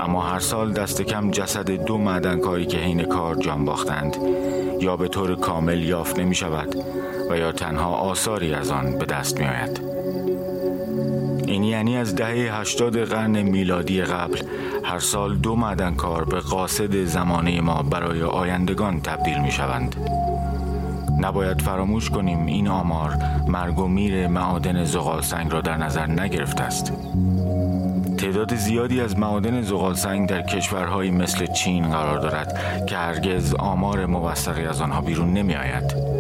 اما هر سال دست کم جسد دو معدنکاری که حین کار جان باختند یا به طور کامل یافت نمی شود و یا تنها آثاری از آن به دست می آید. این یعنی از دهه هشتاد قرن میلادی قبل هر سال دو معدنکار به قاصد زمانه ما برای آیندگان تبدیل می شوند. نباید فراموش کنیم این آمار مرگ و میر معادن زغال سنگ را در نظر نگرفته است تعداد زیادی از معادن زغالسنگ در کشورهایی مثل چین قرار دارد که هرگز آمار موثقی از آنها بیرون نمی آید.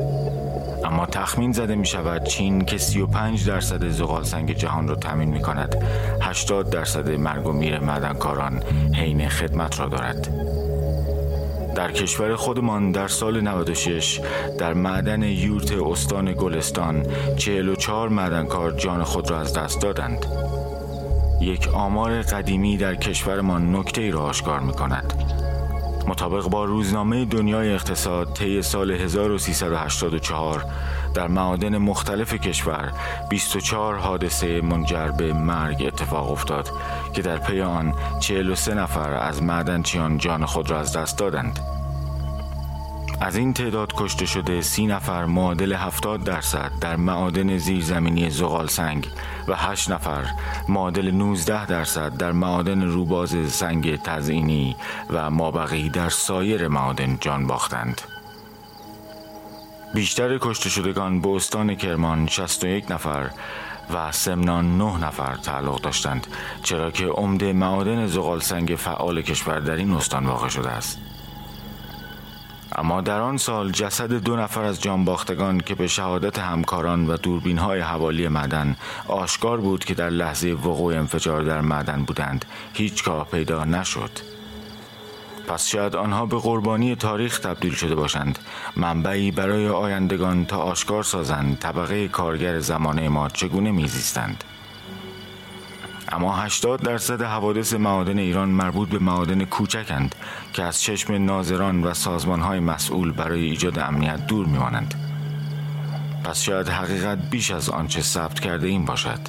اما تخمین زده می شود چین که 35 درصد زغال سنگ جهان را تامین می کند 80 درصد مرگ و میر معدنکاران حین خدمت را دارد. در کشور خودمان در سال 96 در معدن یورت استان گلستان 44 معدنکار جان خود را از دست دادند. یک آمار قدیمی در کشورمان نکته ای را آشکار می کند مطابق با روزنامه دنیای اقتصاد طی سال 1384 در معادن مختلف کشور 24 حادثه منجر به مرگ اتفاق افتاد که در پی آن 43 نفر از معدنچیان جان خود را از دست دادند. از این تعداد کشته شده سی نفر معادل 70 درصد در معادن زیرزمینی زغال سنگ و 8 نفر معادل 19 درصد در معادن روباز سنگ تزئینی و مابقی در سایر معادن جان باختند. بیشتر کشته شدگان به استان کرمان 61 نفر و سمنان 9 نفر تعلق داشتند چرا که عمده معادن زغال سنگ فعال کشور در این استان واقع شده است. اما در آن سال جسد دو نفر از جانباختگان که به شهادت همکاران و دوربین های حوالی معدن آشکار بود که در لحظه وقوع انفجار در معدن بودند هیچگاه پیدا نشد. پس شاید آنها به قربانی تاریخ تبدیل شده باشند منبعی برای آیندگان تا آشکار سازند طبقه کارگر زمانه ما چگونه میزیستند؟ اما 80 درصد حوادث معادن ایران مربوط به معادن کوچکند که از چشم ناظران و سازمانهای مسئول برای ایجاد امنیت دور میمانند. پس شاید حقیقت بیش از آنچه ثبت کرده این باشد.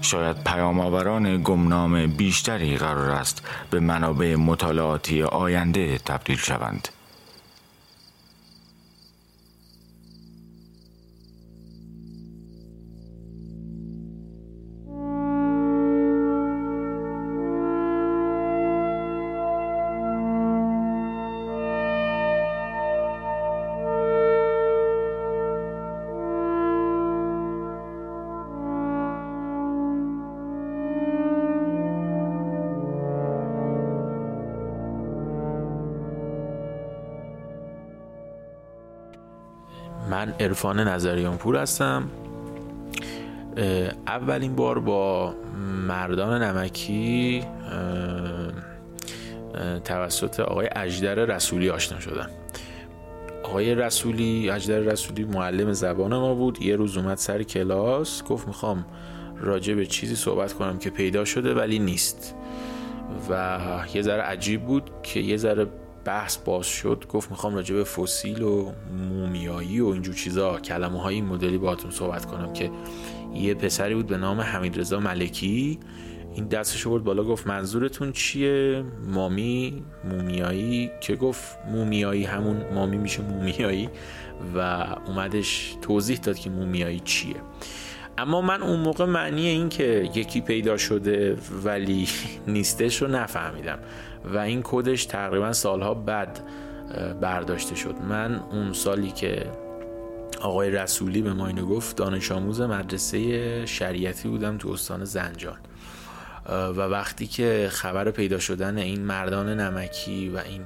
شاید پیامآوران گمنام بیشتری قرار است به منابع مطالعاتی آینده تبدیل شوند. عرفان نظریان پور هستم اولین بار با مردان نمکی توسط آقای اجدر رسولی آشنا شدم. آقای رسولی اجدر رسولی معلم زبان ما بود. یه روز اومد سر کلاس گفت می‌خوام راجع به چیزی صحبت کنم که پیدا شده ولی نیست. و یه ذره عجیب بود که یه ذره بحث باز شد گفت می‌خوام راجع به فسیل و مومیایی و اینجور چیزا کلمه های این مدلی باهاتون صحبت کنم که یه پسری بود به نام حمید رضا ملکی. این دستش برد بالا گفت منظورتون چیه؟ مامی مومیایی؟ که گفت مومیایی همون مامی میشه مومیایی و اومدش توضیح داد که مومیایی چیه. اما من اون موقع معنی این که یکی پیدا شده ولی (laughs) نیستش رو نفهمیدم. و این کدش تقریبا سالها بعد برداشته شد. من اون سالی که آقای رسولی به ما اینو گفت دانش آموز مدرسه شریعتی بودم تو استان زنجان. و وقتی که خبر پیدا شدن این مردان نمکی و این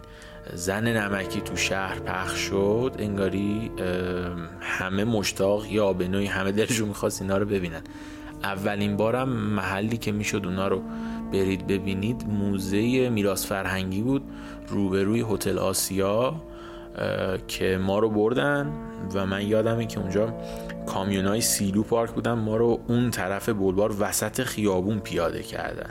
زن نمکی تو شهر پخش شد انگاری همه مشتاق یا به نوعی همه دلشون می‌خواست اینا رو ببینن. اولین بارم محلی که می‌شد اونا رو برید ببینید موزه میراث فرهنگی بود روبروی هتل آسیا که ما رو بردن و من یادمه که اونجا کامیون های سیلو پارک بودن ما رو اون طرف بلوار وسط خیابون پیاده کردن.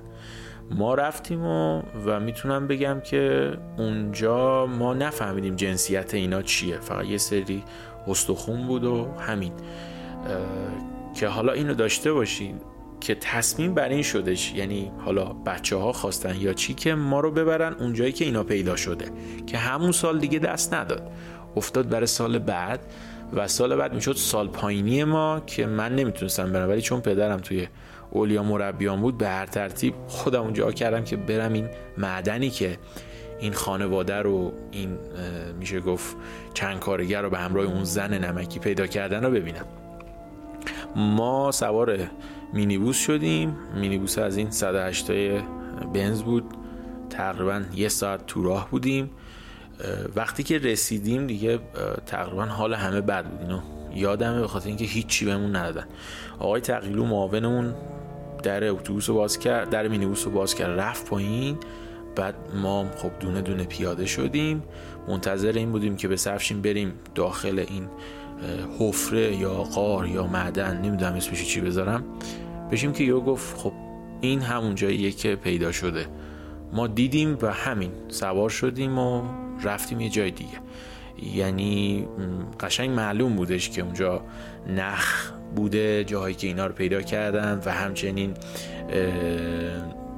ما رفتیم و, و می‌تونم بگم که اونجا ما نفهمیدیم جنسیت اینا چیه. فقط یه سری استخون بود و همین. که حالا اینو داشته باشین. که تصمیم بر این شدش یعنی حالا بچه ها خواستن یا چی که ما رو ببرن اونجایی که اینا پیدا شده که همون سال دیگه دست نداد. افتاد برای سال بعد و سال بعد می‌شد سال پایینی ما که من نمی‌تونستم برم ولی چون پدرم توی اولیا مربیان بود به هر ترتیب خودم اونجا کردم که برم این معدنی که این خانواده رو این میشه گفت چند کارگر رو به همراه اون زن نمکی پیدا کردن رو ببینم. ما سوار مینیبوس شدیم. مینیبوس از این 108 بنز بود. تقریبا یه ساعت تو راه بودیم. وقتی که رسیدیم دیگه تقریبا حال همه بد بود. اینو یادمه به خاطر اینکه هیچی بهمون ندادن. آقای تقیلو معاونمون در اتوبوس رو باز کرد در مینیبوس رو باز کرد رفت پایین. بعد ما خب دونه دونه پیاده شدیم. منتظر این بودیم که به سفشیم بریم داخل این حفره یا قار یا معدن نمی‌دونم اسمش چی بذارم بشیم که یو گفت خب این همون جاییه که پیدا شده. ما دیدیم و همین سوار شدیم و رفتیم یه جای دیگه. یعنی قشنگ معلوم بودش که اونجا نخ بوده جاهایی که اینا رو پیدا کردن و همچنین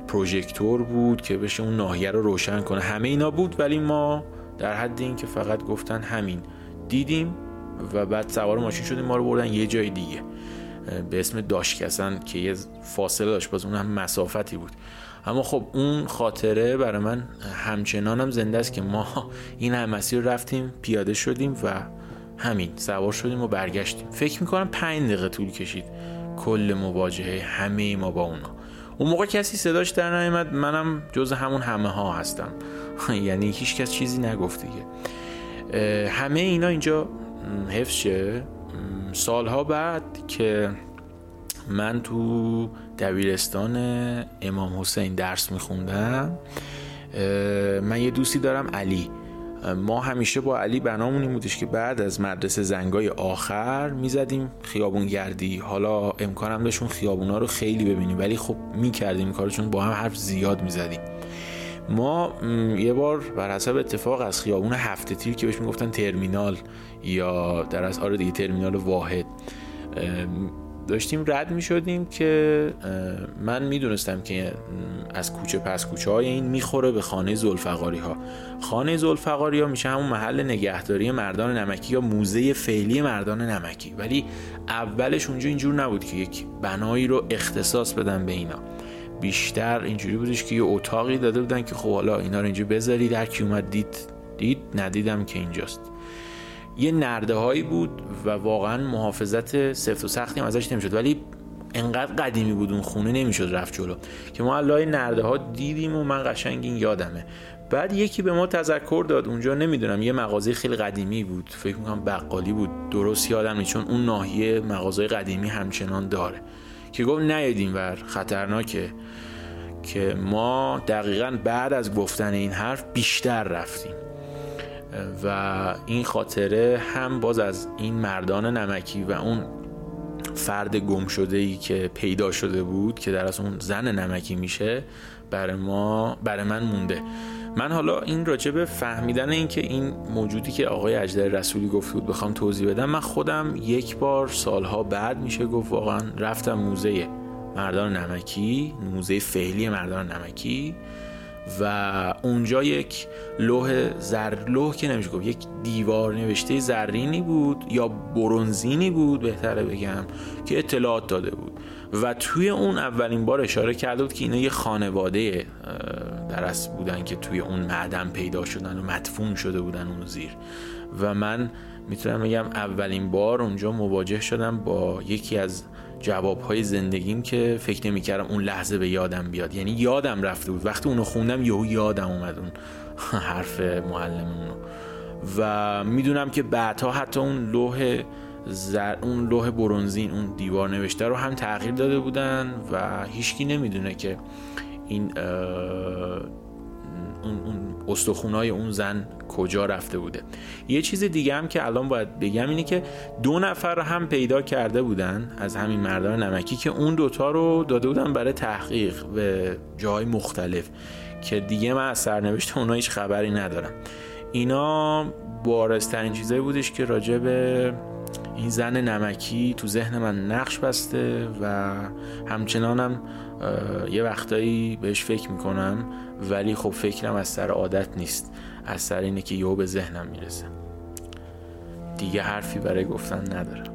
پروژکتور بود که بشه اون ناحیه رو روشن کنه. همه اینا بود ولی ما در حد این که فقط گفتن همین. دیدیم و بعد سوار ماشین شدیم ما رو بردن یه جای دیگه. به اسم داشکسن که یه فاصله داشت باز اون هم مسافتی بود. اما خب اون خاطره برای من همچنانم هم زنده است که ما این هم مسیر رفتیم پیاده شدیم و همین سوار شدیم و برگشتیم. فکر می‌کنم پنج دقیقه طول کشید. کل مواجهه همه ما با اونا. اون موقع کسی صداش در نیامد منم جز همون همه ها هستم. (laughs) یعنی هیچ کس چیزی نگفت دیگه. همه اینا اینجا حفظ شه سالها بعد که من تو دبیرستان امام حسین درس میخوندم من یه دوستی دارم علی. ما همیشه با علی بنامون این بودش که بعد از مدرسه زنگای آخر می‌زدیم خیابون گردی حالا امکانم داشت خیابونا رو خیلی ببینیم ولی خب می‌کردیم کارو چون با هم حرف زیاد می‌زدیم. ما یه بار بر حسب اتفاق از خیابون هفته تیر که بهش می‌گفتن ترمینال یا در از آره دیگه ترمینال واحد داشتیم رد می شدیم که من می‌دونستم که از کوچه پس کوچه های این می‌خوره به خانه زلفقاری ها. خانه زلفقاری ها میشه همون محل نگهداری مردان نمکی یا موزه فعلی مردان نمکی. ولی اولش اونجا اینجور نبود که یک بنایی رو اختصاص بدن به اینا. بیشتر اینجوری بودش که یه اتاقی داده بودن که خب حالا اینا رو اینجا بذارید. هر کی اومد دید دید ندیدم که اینجاست. یه نرده هایی بود و واقعا محافظت سفت و سختی هم ازش نمی‌شد. ولی انقدر قدیمی بود اون خونه نمی‌شد رفت جلو که ما علای نرده ها دیدیم و من قشنگ این یادمه. بعد یکی به ما تذکر داد. اونجا نمی‌دونم یه مغازه خیلی قدیمی بود. فکر می‌کنم بقالی بود. درست یادم نیست چون اون ناحیه مغازه قدیمی همچنان داره. که گفت نیادیم ور خطرناکه. که ما دقیقا بعد از گفتن این حرف بیشتر رفتیم. و این خاطره هم باز از این مردان نمکی و اون فرد گم شده ای که پیدا شده بود که در از اون زن نمکی میشه برای ما برای من مونده. من حالا این راجب فهمیدن این که این موجودی که آقای اجدر رسولی گفت بود بخوام توضیح بدم من خودم یک بار سالها بعد میشه گفت واقعا رفتم موزه مردان نمکی موزه فعلی مردان نمکی. و اونجا یک لوح زر لوح که نمیشه گفت یک دیوار نوشته زرینی بود یا برونزینی بود بهتره بگم که اطلاعات داده بود. و توی اون اولین بار اشاره کرده بود که اینا یه خانواده درست بودن که توی اون معدن پیدا شدن و مدفون شده بودن اون زیر. و من می‌تونم بگم اولین بار اونجا مواجه شدم با یکی از جوابهای زندگیم که فکر نمی‌کردم اون لحظه به یادم بیاد. یعنی یادم رفته بود. وقتی اونو خوندم یهو یادم اومد اون (laughs) حرف معلممونو و می‌دونم که بعدها حتی اون لوح زر... اون لوح برونزین اون دیوار نوشته رو هم تغییر داده بودن و هیچکی نمی‌دونه که این اون, اون استخونای اون زن کجا رفته بوده. یه چیز دیگه هم که الان باید بگم اینه که دو نفر هم پیدا کرده بودن از همین مردان نمکی که اون دوتا رو داده بودن برای تحقیق به جای مختلف که دیگه من از سرنوشت اونا هیچ خبری ندارم. اینا بارسترین چیزایی بودش که راجع به این زن نمکی تو ذهن من نقش بسته و همچنانم یه وقتایی بهش فکر می‌کنم ولی خب فکرم از سر عادت نیست. از سر اینه که یهو به ذهنم می‌رسه. دیگه حرفی برای گفتن ندارم.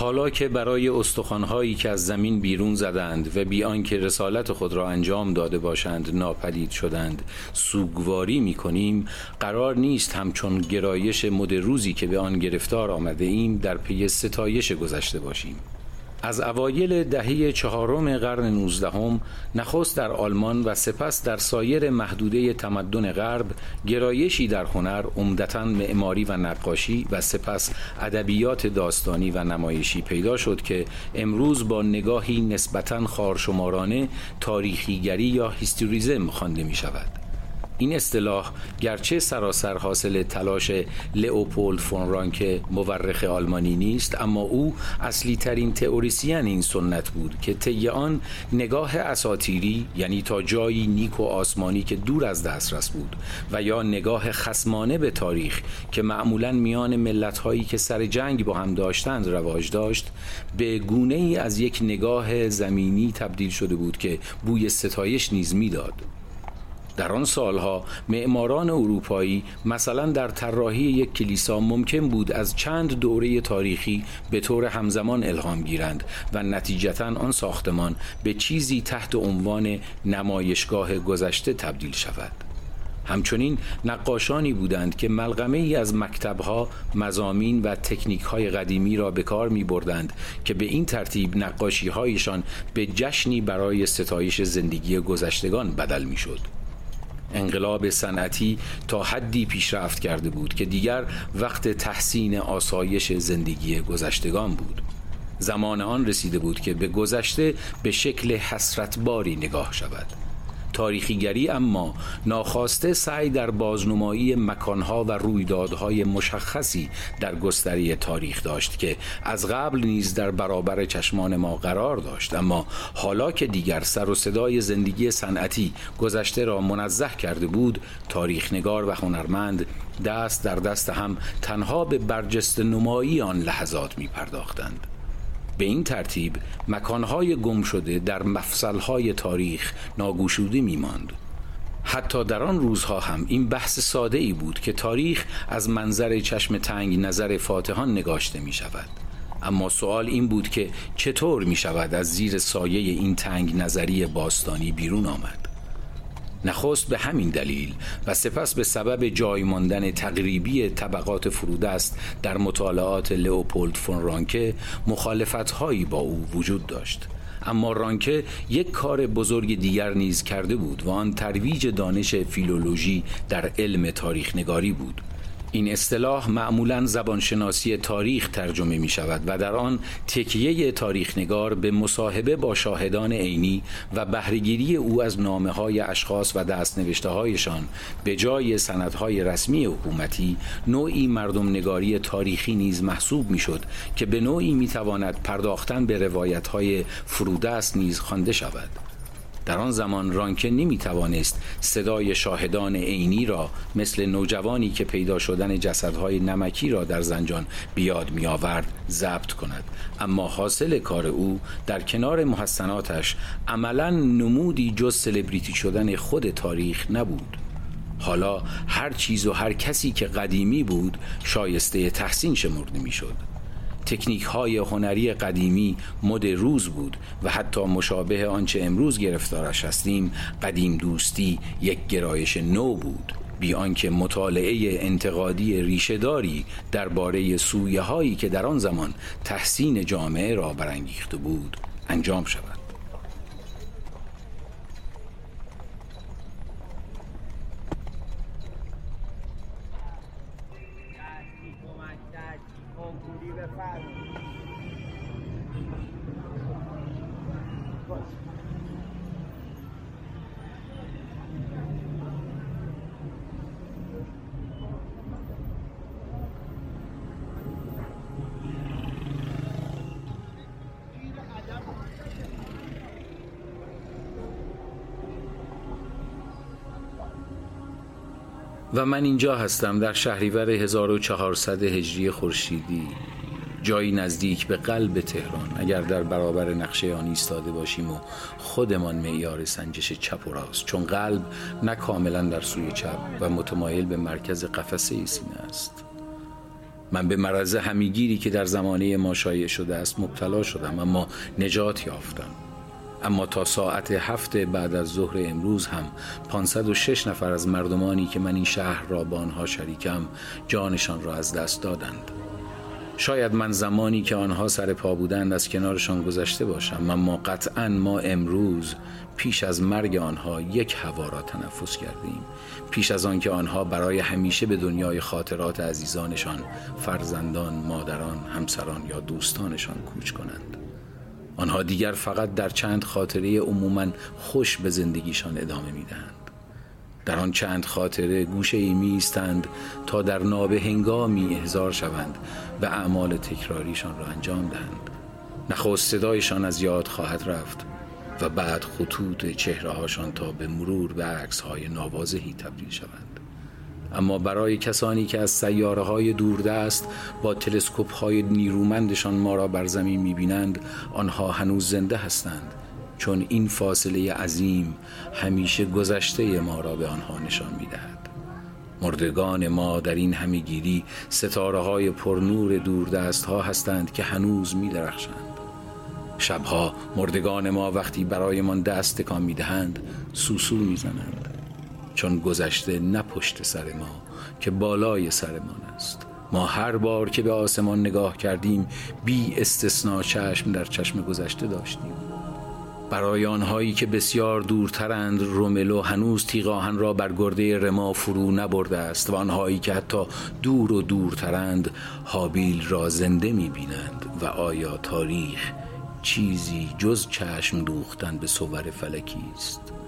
حالا که برای استخوانهایی که از زمین بیرون زدند و بیان که رسالت خود را انجام داده باشند ناپدید شدند سوگواری می کنیم قرار نیست همچون گرایش مد روزی که به آن گرفتار آمده ایم در پی ستایش گذشته باشیم. از اوایل دهه چهارم قرن نوزدهم نخست در آلمان و سپس در سایر محدوده تمدن غرب گرایشی در هنر عمدتا معماری و نقاشی و سپس ادبیات داستانی و نمایشی پیدا شد که امروز با نگاهی نسبتا خارشمارانه تاریخیگری یا هیستوریزم خوانده می شود این اصطلاح گرچه سراسر حاصل تلاش لئوپولد فون رانک مورخ آلمانی نیست اما او اصلی ترین تئوریسین این سنت بود که طی آن نگاه اساتیری یعنی تا جایی نیک و آسمانی که دور از دسترس بود و یا نگاه خسمانه به تاریخ که معمولا میان ملت هایی که سر جنگ با هم داشتند رواج داشت به گونه ای از یک نگاه زمینی تبدیل شده بود که بوی ستایش نیز می‌داد. در آن سالها معماران اروپایی مثلا در طراحی یک کلیسا ممکن بود از چند دوره تاریخی به طور همزمان الهام گیرند و نتیجتا آن ساختمان به چیزی تحت عنوان نمایشگاه گذشته تبدیل شود همچنین نقاشانی بودند که ملغمه ای از مکتبها، مزامین و تکنیک های قدیمی را به کار می بردند که به این ترتیب نقاشی هایشان به جشنی برای ستایش زندگی گذشتگان بدل می شد. انقلاب صنعتی تا حدی پیشرفت کرده بود که دیگر وقت تحسین آسایش زندگی گذشتگان بود. زمان آن رسیده بود که به گذشته به شکل حسرتباری نگاه شود. تاریخیگری اما ناخواسته سعی در بازنمایی مکانها و رویدادهای مشخصی در گستری تاریخ داشت که از قبل نیز در برابر چشمان ما قرار داشت. اما حالا که دیگر سر و صدای زندگی صنعتی گذشته را منزه کرده بود تاریخنگار و هنرمند دست در دست هم تنها به برجست نمایی آن لحظات می پرداختند به این ترتیب مکانهای گم شده در مفصلهای تاریخ ناگوشوده می ماند. حتی در آن روزها هم این بحث ساده ای بود که تاریخ از منظر چشم تنگ نظر فاتحان نگاشته می شود اما سوال این بود که چطور می شود از زیر سایه این تنگ نظری باستانی بیرون آمد نخست به همین دلیل و سپس به سبب جای ماندن تقریبی طبقات فرودست در مطالعات لئوپولد فون رانکه مخالفت هایی با او وجود داشت. اما رانکه یک کار بزرگ دیگر نیز کرده بود و آن ترویج دانش فیلولوژی در علم تاریخ نگاری بود. این اصطلاح معمولا زبانشناسی تاریخ ترجمه می شود و در آن تکیه تاریخنگار به مصاحبه با شاهدان عینی و بهرهگیری او از نامه های اشخاص و دستنوشته هایشان به جای سندهای رسمی حکومتی نوعی مردم نگاری تاریخی نیز محسوب می شد که به نوعی می تواند پرداختن به روایت های فرودست نیز خوانده شود. در آن زمان رانکه نمی توانست صدای شاهدان عینی را مثل نوجوانی که پیدا شدن جسدهای نمکی را در زنجان بیاد می آورد ضبط کند اما حاصل کار او در کنار محسناتش عملا نمودی جز سلبریتی شدن خود تاریخ نبود حالا هر چیز و هر کسی که قدیمی بود شایسته تحسین شمرده می‌شد. تکنیک های هنری قدیمی مد روز بود و حتی مشابه آنچه امروز گرفتارش هستیم قدیم دوستی یک گرایش نو بود. بی آنکه مطالعه انتقادی ریشهداری درباره سویه هایی که در آن زمان تحسین جامعه را برانگیخته بود انجام شود. من اینجا هستم در شهریور 1400 هجری خورشیدی. جایی نزدیک به قلب تهران. اگر در برابر نقشه آن ایستاده باشیم و خودمان معیار سنجش چپ و راست. چون قلب نه کاملا در سوی چپ و متمایل به مرکز قفسه سینه است. من به مرض همیگیری که در زمانه ما شایع شده است مبتلا شدم اما نجات یافتم. اما تا ساعت هفت بعد از ظهر امروز هم 506 نفر از مردمانی که من این شهر را با آنها شریکم جانشان را از دست دادند. شاید من زمانی که آنها سر پا بودند از کنارشان گذشته باشم اما قطعا ما امروز پیش از مرگ آنها یک هوا را تنفس کردیم. پیش از آنکه آنها برای همیشه به دنیای خاطرات عزیزانشان فرزندان مادران همسران یا دوستانشان کوچ کنند. آنها دیگر فقط در چند خاطره عموما خوش به زندگیشان ادامه می‌دهند. در آن چند خاطره گوشه ای می تا در نابه هنگامی احضار شوند و اعمال تکراریشان را انجام دهند. نخست صدایشان از یاد خواهد رفت و بعد خطوط چهره هاشان تا به مرور به عکس های نوازهی تبدیل شوند. اما برای کسانی که از سیاره های دوردست با تلسکوپ های نیرومندشان ما را بر زمین می بینند آنها هنوز زنده هستند چون این فاصله عظیم همیشه گذشته ما را به آنها نشان می دهد. مردگان ما در این همیگیری ستاره های پرنور دوردست ها هستند که هنوز می درخشند. شبها مردگان ما وقتی برایمان دست تکان می دهند سوسو می زنند. چون گذشته نه پشت سر ما که بالای سرمان است. ما هر بار که به آسمان نگاه کردیم بی استثنا چشم در چشم گذشته داشتیم. برای آنهایی که بسیار دورترند روملو هنوز تیغاهن را بر گرده رما فرو نبرده است و آنهایی که حتی دور و دورترند حابیل را زنده می بینند و آیا تاریخ چیزی جز چشم دوختن به صور فلکی است؟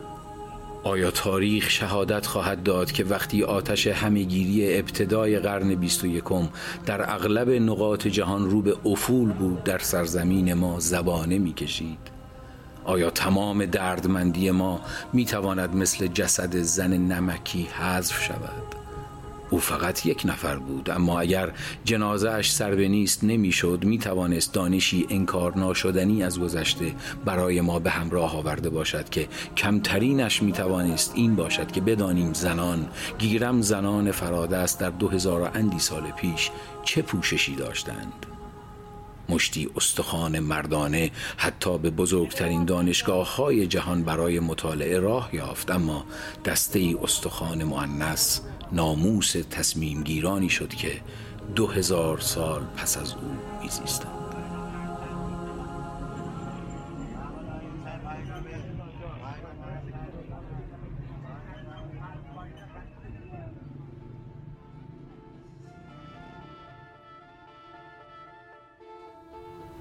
آیا تاریخ شهادت خواهد داد که وقتی آتش همهگیری ابتدای قرن بیست و یکم در اغلب نقاط جهان رو به افول بود در سرزمین ما زبانه می کشید آیا تمام دردمندی ما می تواند مثل جسد زن نمکی حذف شود؟ او فقط یک نفر بود اما اگر جنازه اش سر به نیست نمی‌شد می توانست دانشی انکار ناشدنی از گذشته برای ما به همراه آورده باشد که کمترینش می توانست این باشد که بدانیم زنان گیرم زنان فراده است در دو هزار اندی سال پیش چه پوششی داشتند. مشتی استخوان مردانه حتی به بزرگترین دانشگاه های جهان برای مطالعه راه یافت اما دسته استخوان معنس ناموس تصمیم گیرانی شد که دو هزار سال پس از او میزیستند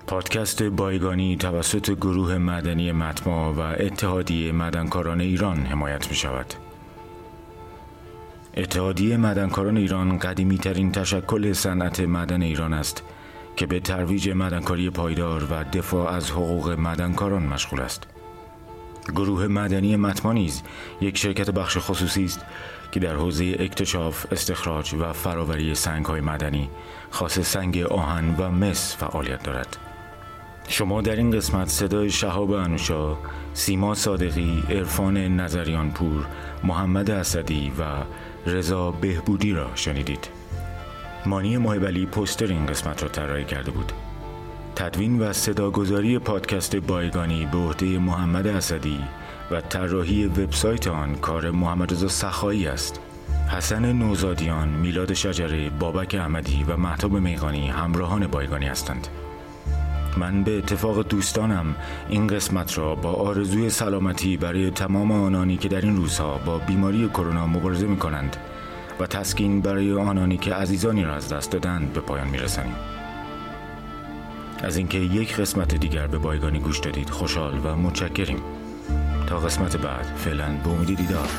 پادکست بایگانی توسط گروه مدنی متما و اتحادیه مدنکاران ایران حمایت می شود. اتحادیه مدنکاران ایران قدیمی ترین تشکل صنعت مدن ایران است که به ترویج مدنکاری پایدار و دفاع از حقوق مدنکاران مشغول است. گروه مدنی متما نیز یک شرکت بخش خصوصی است که در حوزه اکتشاف، استخراج و فراوری سنگ های مدنی خاص سنگ آهن و مس فعالیت دارد. شما در این قسمت صدای شهاب انوشا، سیما صادقی، عرفان نظریان پور، محمد اسدی و رضا بهبودی را شنیدید. مانی محبلی پوستر این قسمت را طراحی کرده بود. تدوین و صداگذاری پادکست بایگانی به عهده محمد اسدی و طراحی وبسایت آن کار محمد رضا سخایی است. حسن نوزادیان، میلاد شجره، بابک احمدی و محتاب میغانی همراهان بایگانی هستند. من به اتفاق دوستانم این قسمت را با آرزوی سلامتی برای تمام آنانی که در این روزها با بیماری کرونا مبارزه می کنند و تسکین برای آنانی که عزیزانی را از دست دادند به پایان می رسنیم. از اینکه یک قسمت دیگر به بایگانی گوش دادید خوشحال و متشکریم تا قسمت بعد فعلا به امیدی دیدار